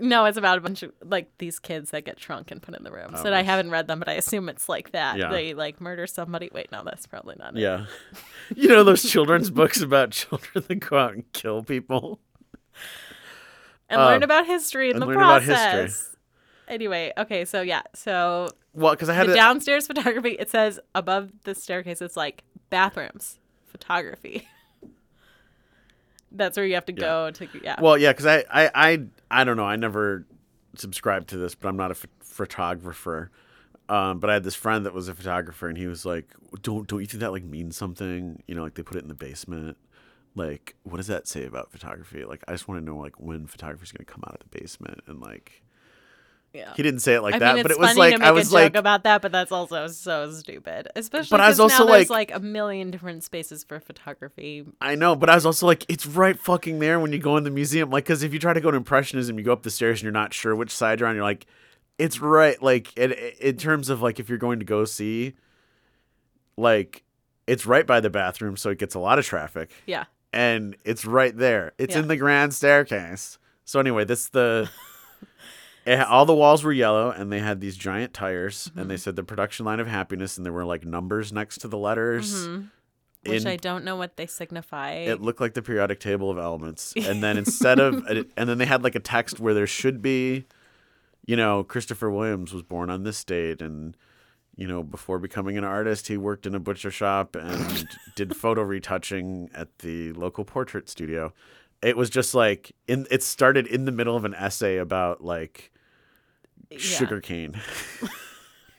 no, it's about a bunch of like these kids that get drunk and put in the rooms. Oh, and I haven't read them, but I assume it's like that. Yeah. They like murder somebody. Wait, no, that's probably not it. Yeah. You know those children's books about children that go out and kill people? And Uh, learn about history in and the learn about process. history. Anyway, okay, so yeah, so Well, because I had the to, downstairs photography it says above the staircase it's like bathrooms photography that's where you have to go to yeah Well, yeah, because I, I, I, I don't know. I never subscribed to this, but I'm not a photographer. Um, but I had this friend that was a photographer, and he was like, "Don't, don't you think that like means something? You know, like they put it in the basement. Like, what does that say about photography? Like, I just want to know like when photography's gonna come out of the basement, and like." Yeah He didn't say it like I that, mean, but it was like I a was like, about that, but that's also so stupid. Especially, But I was 'cause now also there's like- like a million different spaces for photography. I know, but I was also like, it's right fucking there when you go in the museum. Like, because if you try to go to Impressionism, you go up the stairs and you're not sure which side you're on. You're like, it's right. Like, in, in terms of like, if you're going to go see, like, it's right by the bathroom, so it gets a lot of traffic, Yeah, and it's right there. It's Yeah. in the grand staircase. So anyway, this the. It, all the walls were yellow, and they had these giant tires, and they Mm-hmm. said the production line of happiness, and there were like numbers next to the letters. Mhm. which in- I don't know what they signify. it looked like the periodic table of elements and then instead of and then they had like a text where there should be you know christopher williams was born on this date and you know before becoming an artist he worked in a butcher shop and did photo retouching at the local portrait studio it was just like in it started in the middle of an essay about like Yeah. sugarcane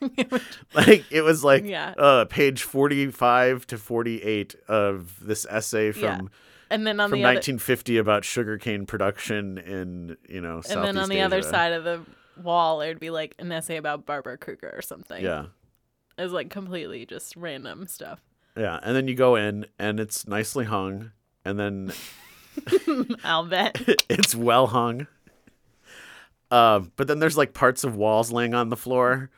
like it was like Yeah. uh page 45 to 48 of this essay from Yeah. and then on from the other 1950 about sugarcane production in you know and then on the other side of the wall there'd be like an essay about Barbara Kruger or something. yeah It was like completely just random stuff. yeah and then you go in and it's nicely hung and then I'll bet. it's well hung uh, but then there's like parts of walls laying on the floor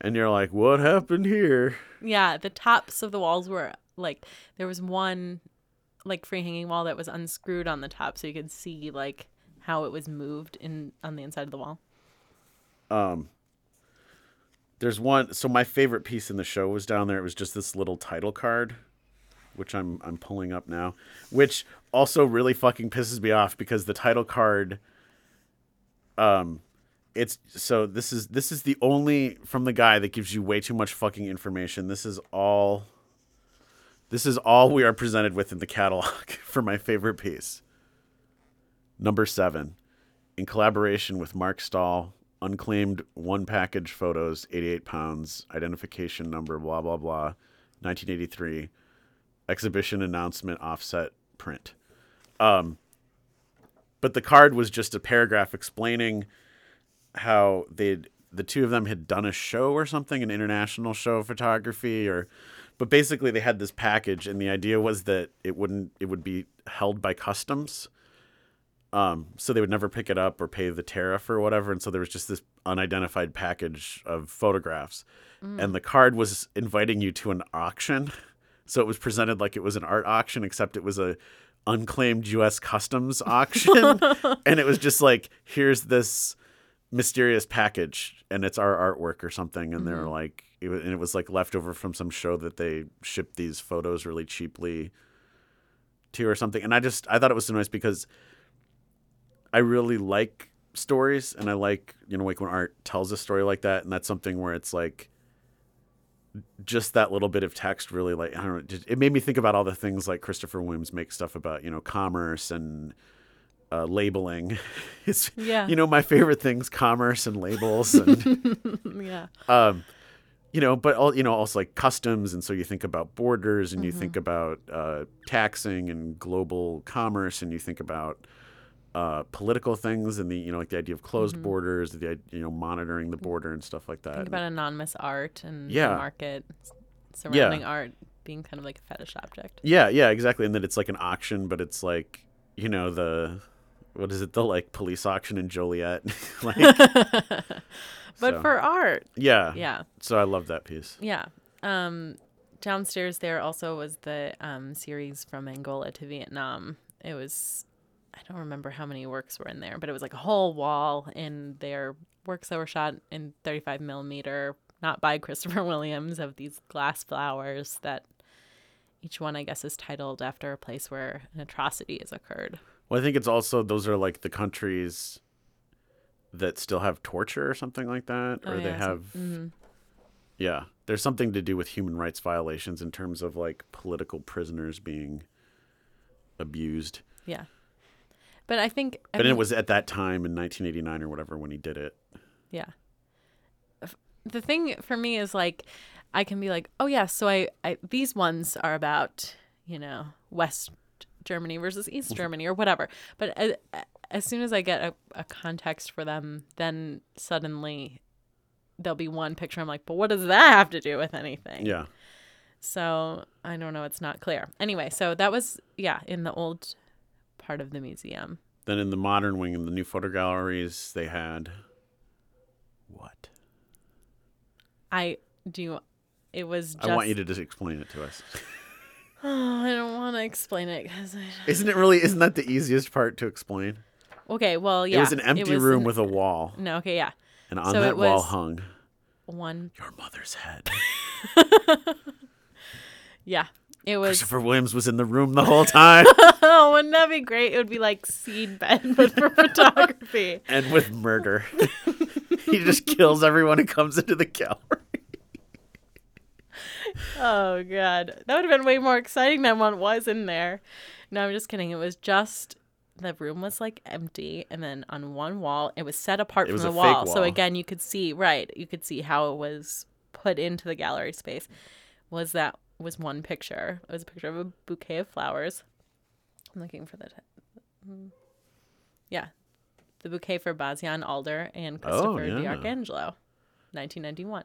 and you're like what happened here Yeah, the tops of the walls were like there was one like free hanging wall that was unscrewed on the top so you could see like how it was moved in on the inside of the wall. um there's one so my favorite piece in the show was down there it was just this little title card which I'm I'm pulling up now which also really fucking pisses me off because the title card um it's so this is this is the only from the guy that gives you way too much fucking information this is all this is all we are presented with in the catalog for my favorite piece number 7 in collaboration with Mark Stahl, unclaimed one package photos, 88 pounds, identification number, blah, blah, blah, 1983, exhibition announcement offset print. Um, but the card was just a paragraph explaining how they'd, the two of them had done a show or something, an international show of photography, or, but basically they had this package, and the idea was that it wouldn't, it would be held by customs. Um, so they would never pick it up or pay the tariff or whatever, and so there was just this unidentified package of photographs, and the card was inviting you to an auction. So it was presented like it was an art auction, except it was a unclaimed U.S. Customs auction, and it was just like, here's this mysterious package, and it's our artwork or something, and they're mm-hmm. like, it was, and it was like leftover from some show that they shipped these photos really cheaply to or something, and I just I thought it was so nice because I really like stories, and I like you know like when art tells a story like that, and that's something where it's like just that little bit of text really like I don't know it made me think about all the things like Christopher Williams makes stuff about you know commerce and uh, labeling. It's Yeah. you know my favorite things commerce and labels and yeah. um you know but all you know also like customs and so you think about borders and you think Mm-hmm. about uh, taxing and global commerce and you think about uh, political things and the you know like the idea of closed borders the you know monitoring the border and stuff like that Mm-hmm. Think about anonymous art and Yeah. the market surrounding art being kind of like a fetish object. Yeah, yeah, exactly. And that it's like an auction, but it's like you know the what is it? The like police auction in Joliet. like, But so, for art, yeah, yeah, So I love that piece. yeah. Um, downstairs there also was the um, series from Angola to Vietnam. It was, I don't remember how many works were in there, but it was like a whole wall in their works that were shot in 35 millimeter, not by Christopher Williams, of these glass flowers that each one, I guess, is titled after a place where an atrocity has occurred. Well, I think it's also those are like the countries that still have torture or something like that, or Oh, they yeah, some- have. Mm-hmm. Yeah, there's something to do with human rights violations in terms of like political prisoners being abused. Yeah. But I think, I But mean, it was at that time in 1989 or whatever when he did it. Yeah. The thing for me is like, I can be like, oh yeah, so I, I these ones are about you know West Germany versus East Germany or whatever. But as, as soon as I get a, a context for them, then suddenly there'll be one picture. I'm like, but what does that have to do with anything? Yeah. So I don't know. It's not clear. Anyway, so that was yeah in the old part of the museum. Then in the modern wing, in the new photo galleries, they had what? I do. It was. Just, I want you to just explain it to us. Oh, I don't want to explain it because I. Isn't it really? Isn't that the easiest part to explain? Okay, well, yeah. it was an empty was room an- with a wall, No, okay, yeah. and on so that wall hung One, your mother's head. yeah. It was. Christopher Williams was in the room the whole time, Oh, wouldn't that be great? It would be like seed bed, but for photography. and with murder. he just kills everyone who comes into the gallery. Oh god, that would have been way more exciting than what was in there. No, I'm just kidding. It was just the room was like empty, and then on one wall, it was set apart It from the fake wall. So again, you could see right. You could see how it was put into the gallery space. Was that was one picture? It was a picture of a bouquet of flowers. I'm looking for the. T- mm. yeah, the bouquet for Bas Jan Ader and Christopher Oh, yeah. D'Arcangelo, 1991.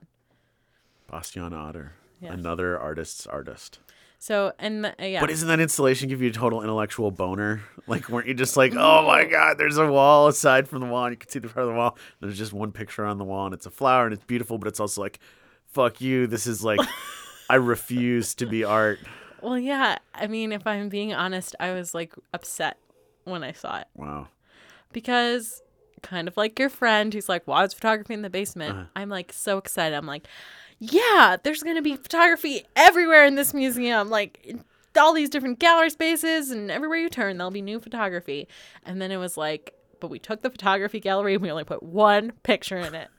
Bas Jan Ader, Yeah. another artist's artist. So and the, uh, yeah, But isn't that installation give you a total intellectual boner? Like, weren't you just like, oh my god, there's a wall aside from the wall, and you can see the part of the wall. There's just one picture on the wall, and it's a flower, and it's beautiful, but it's also like, fuck you. This is like, I refuse to be art. Well, yeah. I mean, if I'm being honest, I was like upset when I saw it Wow. because, kind of like your friend who's like, "Why is photography in the basement?" Uh-huh. I'm like so excited. I'm like, "Yeah, there's gonna be photography everywhere in this museum. Like all these different gallery spaces, and everywhere you turn, there'll be new photography." And then it was like, "But we took the photography gallery and we only put one picture in it."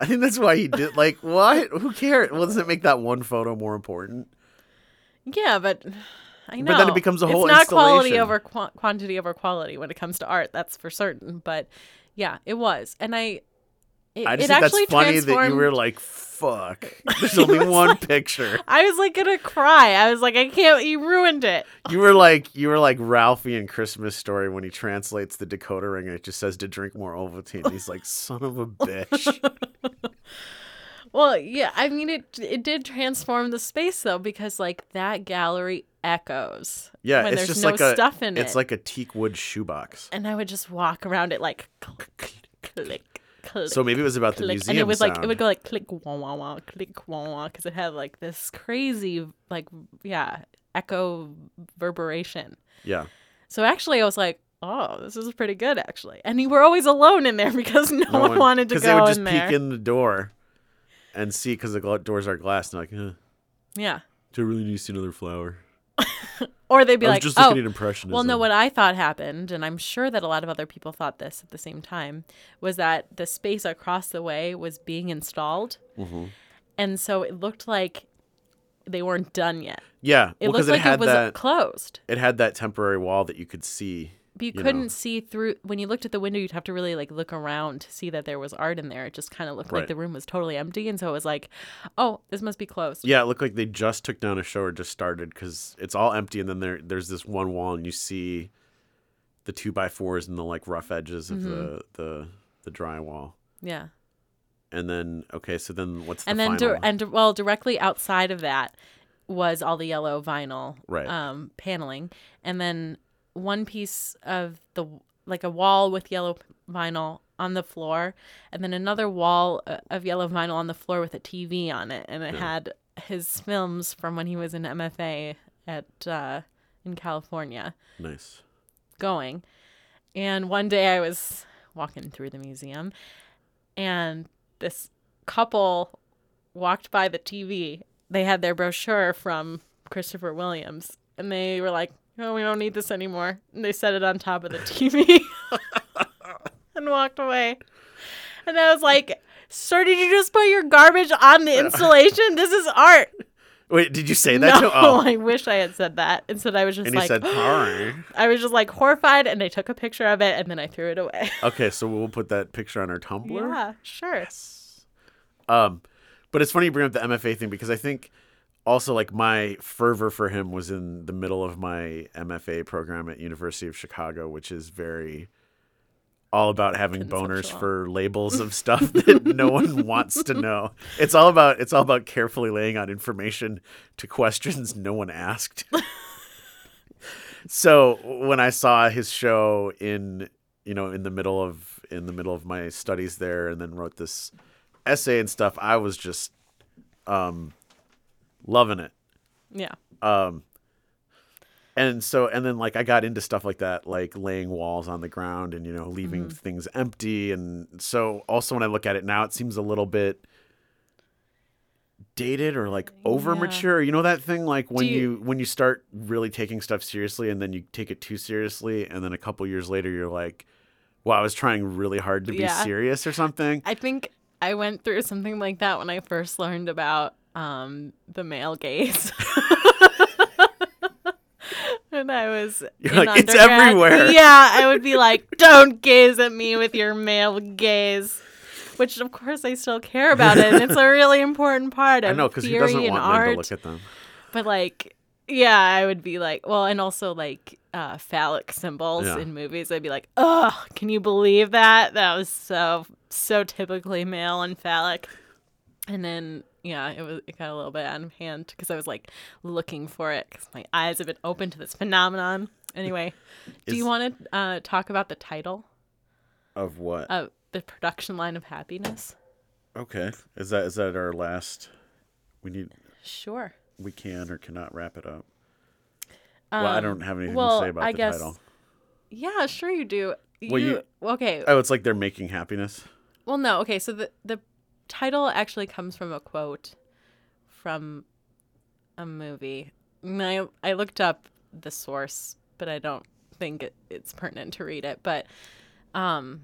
I think that's why he did. Like, what? Who cares? Well, does it make that one photo more important? Yeah, but I know. But then it becomes a whole It's not quality over qua- quantity over quality when it comes to art. That's for certain. But yeah, it was, and I. It, I just think actually that's funny that you were like, fuck. There's only one like- picture. I was like gonna cry. I was like, I can't. You ruined it. You were like you were like Ralphie in Christmas Story when he translates the decoder ring and it just says to drink more Ovaltine. He's like, son of a bitch. Well, yeah, I mean it it did transform the space though because like that gallery echoes. Yeah, when it's there's just no like a stuff in it's it. It's like a teak wood shoebox. and I would just walk around it like click click click. So maybe it was about the click. museum and it was like it would go like click wah wah wah click wah wah because it had like this crazy like yeah echo reverberation. yeah. So actually, I was like, oh, this is pretty good actually. And you were always alone in there because no, one, wanted to because go they would just in peek there. in the door and see because the doors are glass and like, huh, Yeah. do I really need to see another flower? Or they'd be like, just oh. Well, no, what I thought happened, and I'm sure that a lot of other people thought this at the same time, was that the space across the way was being installed. Mm-hmm. And so it looked like they weren't done yet. yeah, It well, looked it, like had it was that closed. it had that temporary wall that you could see. But you, you couldn't see through when you looked at the window. You'd have to really like look around to see that there was art in there. It just kind of looked Right. like the room was totally empty, and so it was like, "Oh, this must be closed." Yeah, it looked like they just took down a show or just started because it's all empty, and then there there's this one wall, and you see the two by fours and the like rough edges of Mm-hmm. the the the drywall. Yeah. And then okay, so then what's the and then dir- and well directly outside of that was all the yellow vinyl Right. um paneling and then one piece of the like a wall with yellow vinyl on the floor and then another wall uh, of yellow vinyl on the floor with a TV on it and it had his films from when he was in MFA at uh in California nice. going. And one day I was walking through the museum and this couple walked by the TV. They had their brochure from Christopher Williams and they were like, "Oh, we don't need this anymore." And they set it on top of the TV and walked away. And I was like, "Sir, did you just put your garbage on the installation? This is art." Wait, did you say that? no, to, oh, I wish I had said that. Instead, I was just and he like, said. I was just like horrified, and I took a picture of it, and then I threw it away. Okay, so we'll put that picture on our Tumblr. yeah, sure. Yes. Um, but it's funny you bring up the MFA thing because I think also like my fervor for him was in the middle of my MFA program at University of Chicago, which is very all about having boners for labels of stuff that no one wants to know. It's all about it's all about carefully laying out information to questions no one asked. so when I saw his show in you know in the middle of in the middle of my studies there and then wrote this essay and stuff, I was just um loving it. Yeah. Um and so and then like I got into stuff like that, like laying walls on the ground and you know leaving Mm-hmm. things empty and so also when I look at it now it seems a little bit dated or like over mature. You know that thing like when you, you- when you start really taking stuff seriously and then you take it too seriously and then a couple years later you're like wow, I was trying really hard to be Yeah. serious or something. I think I went through something like that when I first learned about um, the male gaze. when I was You're like, "It's everywhere." Yeah, I would be like, "Don't gaze at me with your male gaze," which of course I still care about it, and it's a really important part of I know because who doesn't want art. men to look at them? But like, yeah, I would be like, well, and also like uh, phallic symbols Yeah. in movies. I'd be like, oh, can you believe that? That was so so typically male and phallic. And then yeah, it was it got a little bit out of hand because I was like looking for it because my eyes have been open to this phenomenon. Anyway, do you want to uh, talk about the title Of what? of the production line of happiness? okay. Is that is that our last we need Sure. we can or cannot wrap it up? well, I Um, don't have anything well, to say about I the guess- title. Yeah, sure you do. Well, you, you- okay? Oh, it's like they're making happiness. Well, no. Okay, so the the title actually comes from a quote from a movie. I I looked up the source, but I don't think it, it's pertinent to read it. But um,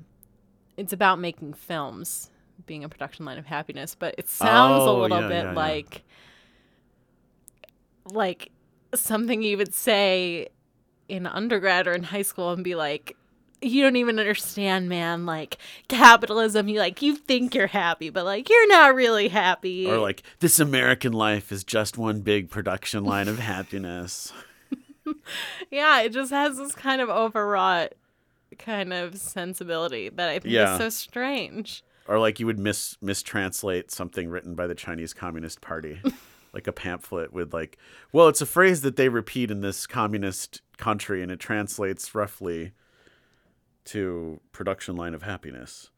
it's about making films, being a production line of happiness. But it sounds Oh, a little yeah, bit yeah, yeah. like like something you would say in undergrad or in high school and be like you don't even understand man like capitalism you like you think you're happy but like you're not really happy Or like this American life is just one big production line of happiness. yeah it just has this kind of overwrought kind of sensibility that i think Yeah. is so strange Or like you would mis mistranslate something written by the Chinese Communist Party, like a pamphlet with like, well, it's a phrase that they repeat in this communist country, and it translates roughly to production line of happiness.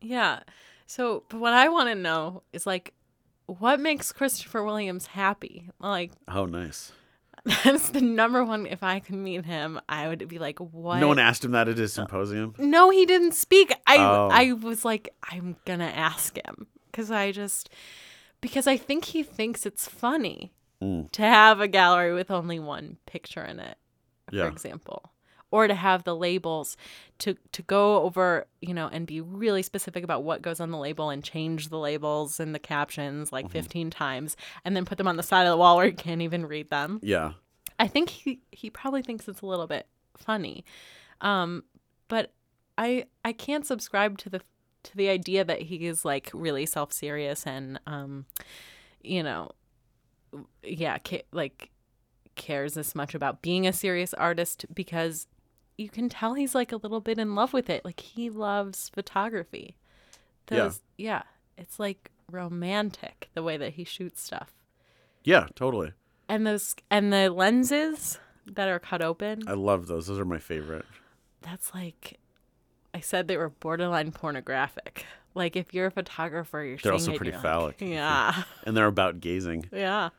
Yeah. So, but what I want to know is like, what makes Christopher Williams happy? Like, Oh, nice. that's the number one. If I could meet him, I would be like, what? No one asked him that at his symposium. No, he didn't speak. I Oh. I was like, I'm gonna ask him because I just because I think he thinks it's funny Mm. to have a gallery with only one picture in it, for Yeah. example, or to have the labels to to go over you know and be really specific about what goes on the label and change the labels and the captions like Mm-hmm. 15 times and then put them on the side of the wall where you can't even read them. Yeah. I think he he probably thinks it's a little bit funny, um, but I I can't subscribe to the to the idea that he is like really self serious and um, you know, yeah, ca- like cares this much about being a serious artist because you can tell he's like a little bit in love with it. Like he loves photography. Yeah. Those, yeah, it's like romantic the way that he shoots stuff Yeah, totally. and those and the lenses that are cut open I love those. Those are my favorite. that's like i said they were borderline pornographic like if you're a photographer you're They're seeing also pretty you're like, phallic. yeah And they're about gazing. yeah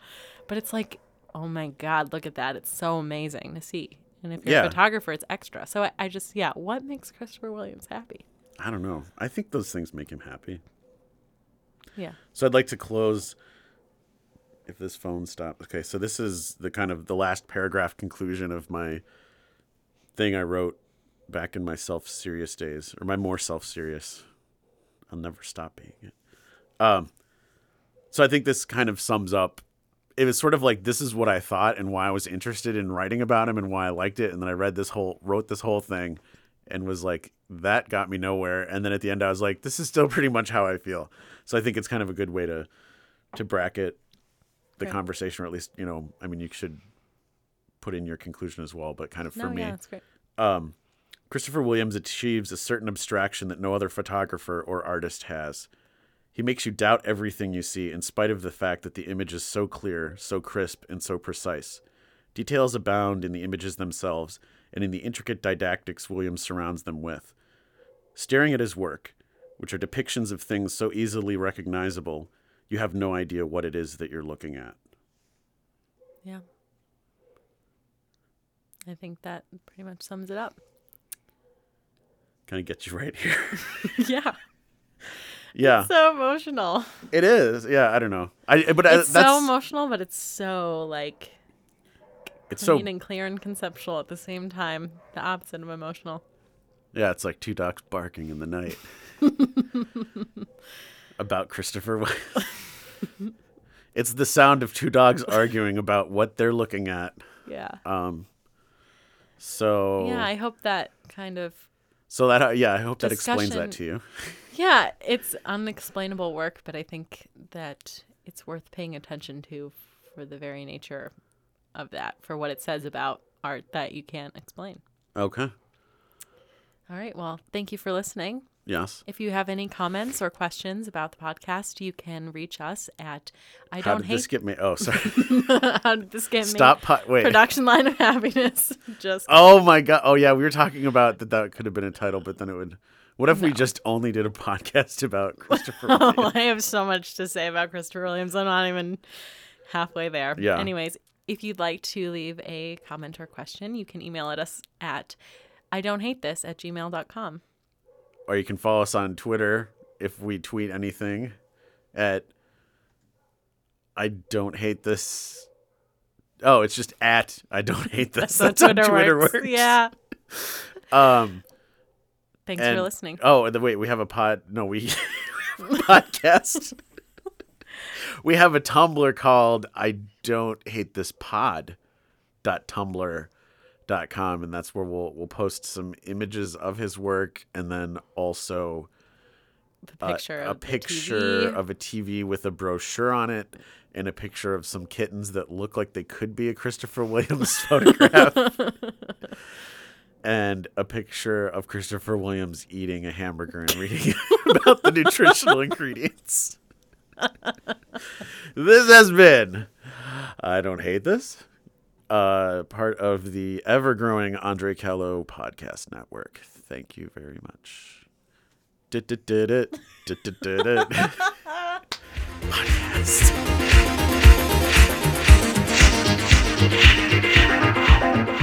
but it's like oh my god look at that it's so amazing to see and if you're Yeah. a photographer it's extra so I, I just yeah what makes christopher williams happy I don't know. I think those things make him happy. yeah So I'd like to close if this phone stops. Okay, so this is the kind of the last paragraph conclusion of my thing I wrote back in my self-serious days or my more self-serious. I'll never stop being it. Um so I think this kind of sums up it was sort of like this is what I thought and why I was interested in writing about him and why I liked it and then I read this whole wrote this whole thing and was like that got me nowhere and then at the end I was like this is still pretty much how I feel. So I think it's kind of a good way to to bracket the conversation or at least, you know, I mean you should put in your conclusion as well, but kind of for no me yeah that's great um, Christopher Williams achieves a certain abstraction that no other photographer or artist has. He makes you doubt everything you see, in spite of the fact that the image is so clear, so crisp, and so precise. Details abound in the images themselves and in the intricate didactics Williams surrounds them with. Staring at his work, which are depictions of things so easily recognizable, you have no idea what it is that you're looking at. yeah i think that pretty much sums it up Kind of gets you right here. yeah yeah, so emotional it is. Yeah, I don't know. I eh, but I, it's that's so emotional, but it's so like it's clean so and clear and conceptual at the same time. The opposite of emotional. Yeah, it's like two dogs barking in the night. about Christopher it's the sound of two dogs arguing about what they're looking at. Yeah. Um so Yeah, I hope that kind of so that uh, yeah, I hope that explains that to you. Yeah, it's unexplainable work, but I think that it's worth paying attention to for the very nature of that, for what it says about art that you can't explain. Okay. All right, well, thank you for listening. Yes. If you have any comments or questions about the podcast, you can reach us at I How don't did hate this get me? Oh, sorry. How did this get Stop. me? Po- wait. Production line of happiness. Just Oh my god. Oh yeah, we were talking about that. That could have been a title, but then it would. What if we just only did a podcast about Christopher? Williams? oh, I have so much to say about Christopher Williams. I'm not even halfway there. Yeah. Anyways, if you'd like to leave a comment or question, you can email at us at I don't hate this at gmail.com. or you can follow us on Twitter if we tweet anything at I don't hate this. Oh, it's just at I don't hate this. That's, That's, how how Twitter, works. Yeah. Um. Thanks and, for listening. Oh, the, wait, we have a pod. No, we, we have a podcast. we have a Tumblr called I don't hate this pod. Dot tumblr dot com and that's where we'll we'll post some images of his work and then also The uh, picture a, a picture TV. of a TV with a brochure on it and a picture of some kittens that look like they could be a Christopher Williams photograph and a picture of Christopher Williams eating a hamburger and reading about the nutritional ingredients. this has been I Don't Hate This, uh, part of the ever growing Andre Kello podcast network. Thank you very much. Did it, did it, did it, did it. Podcast.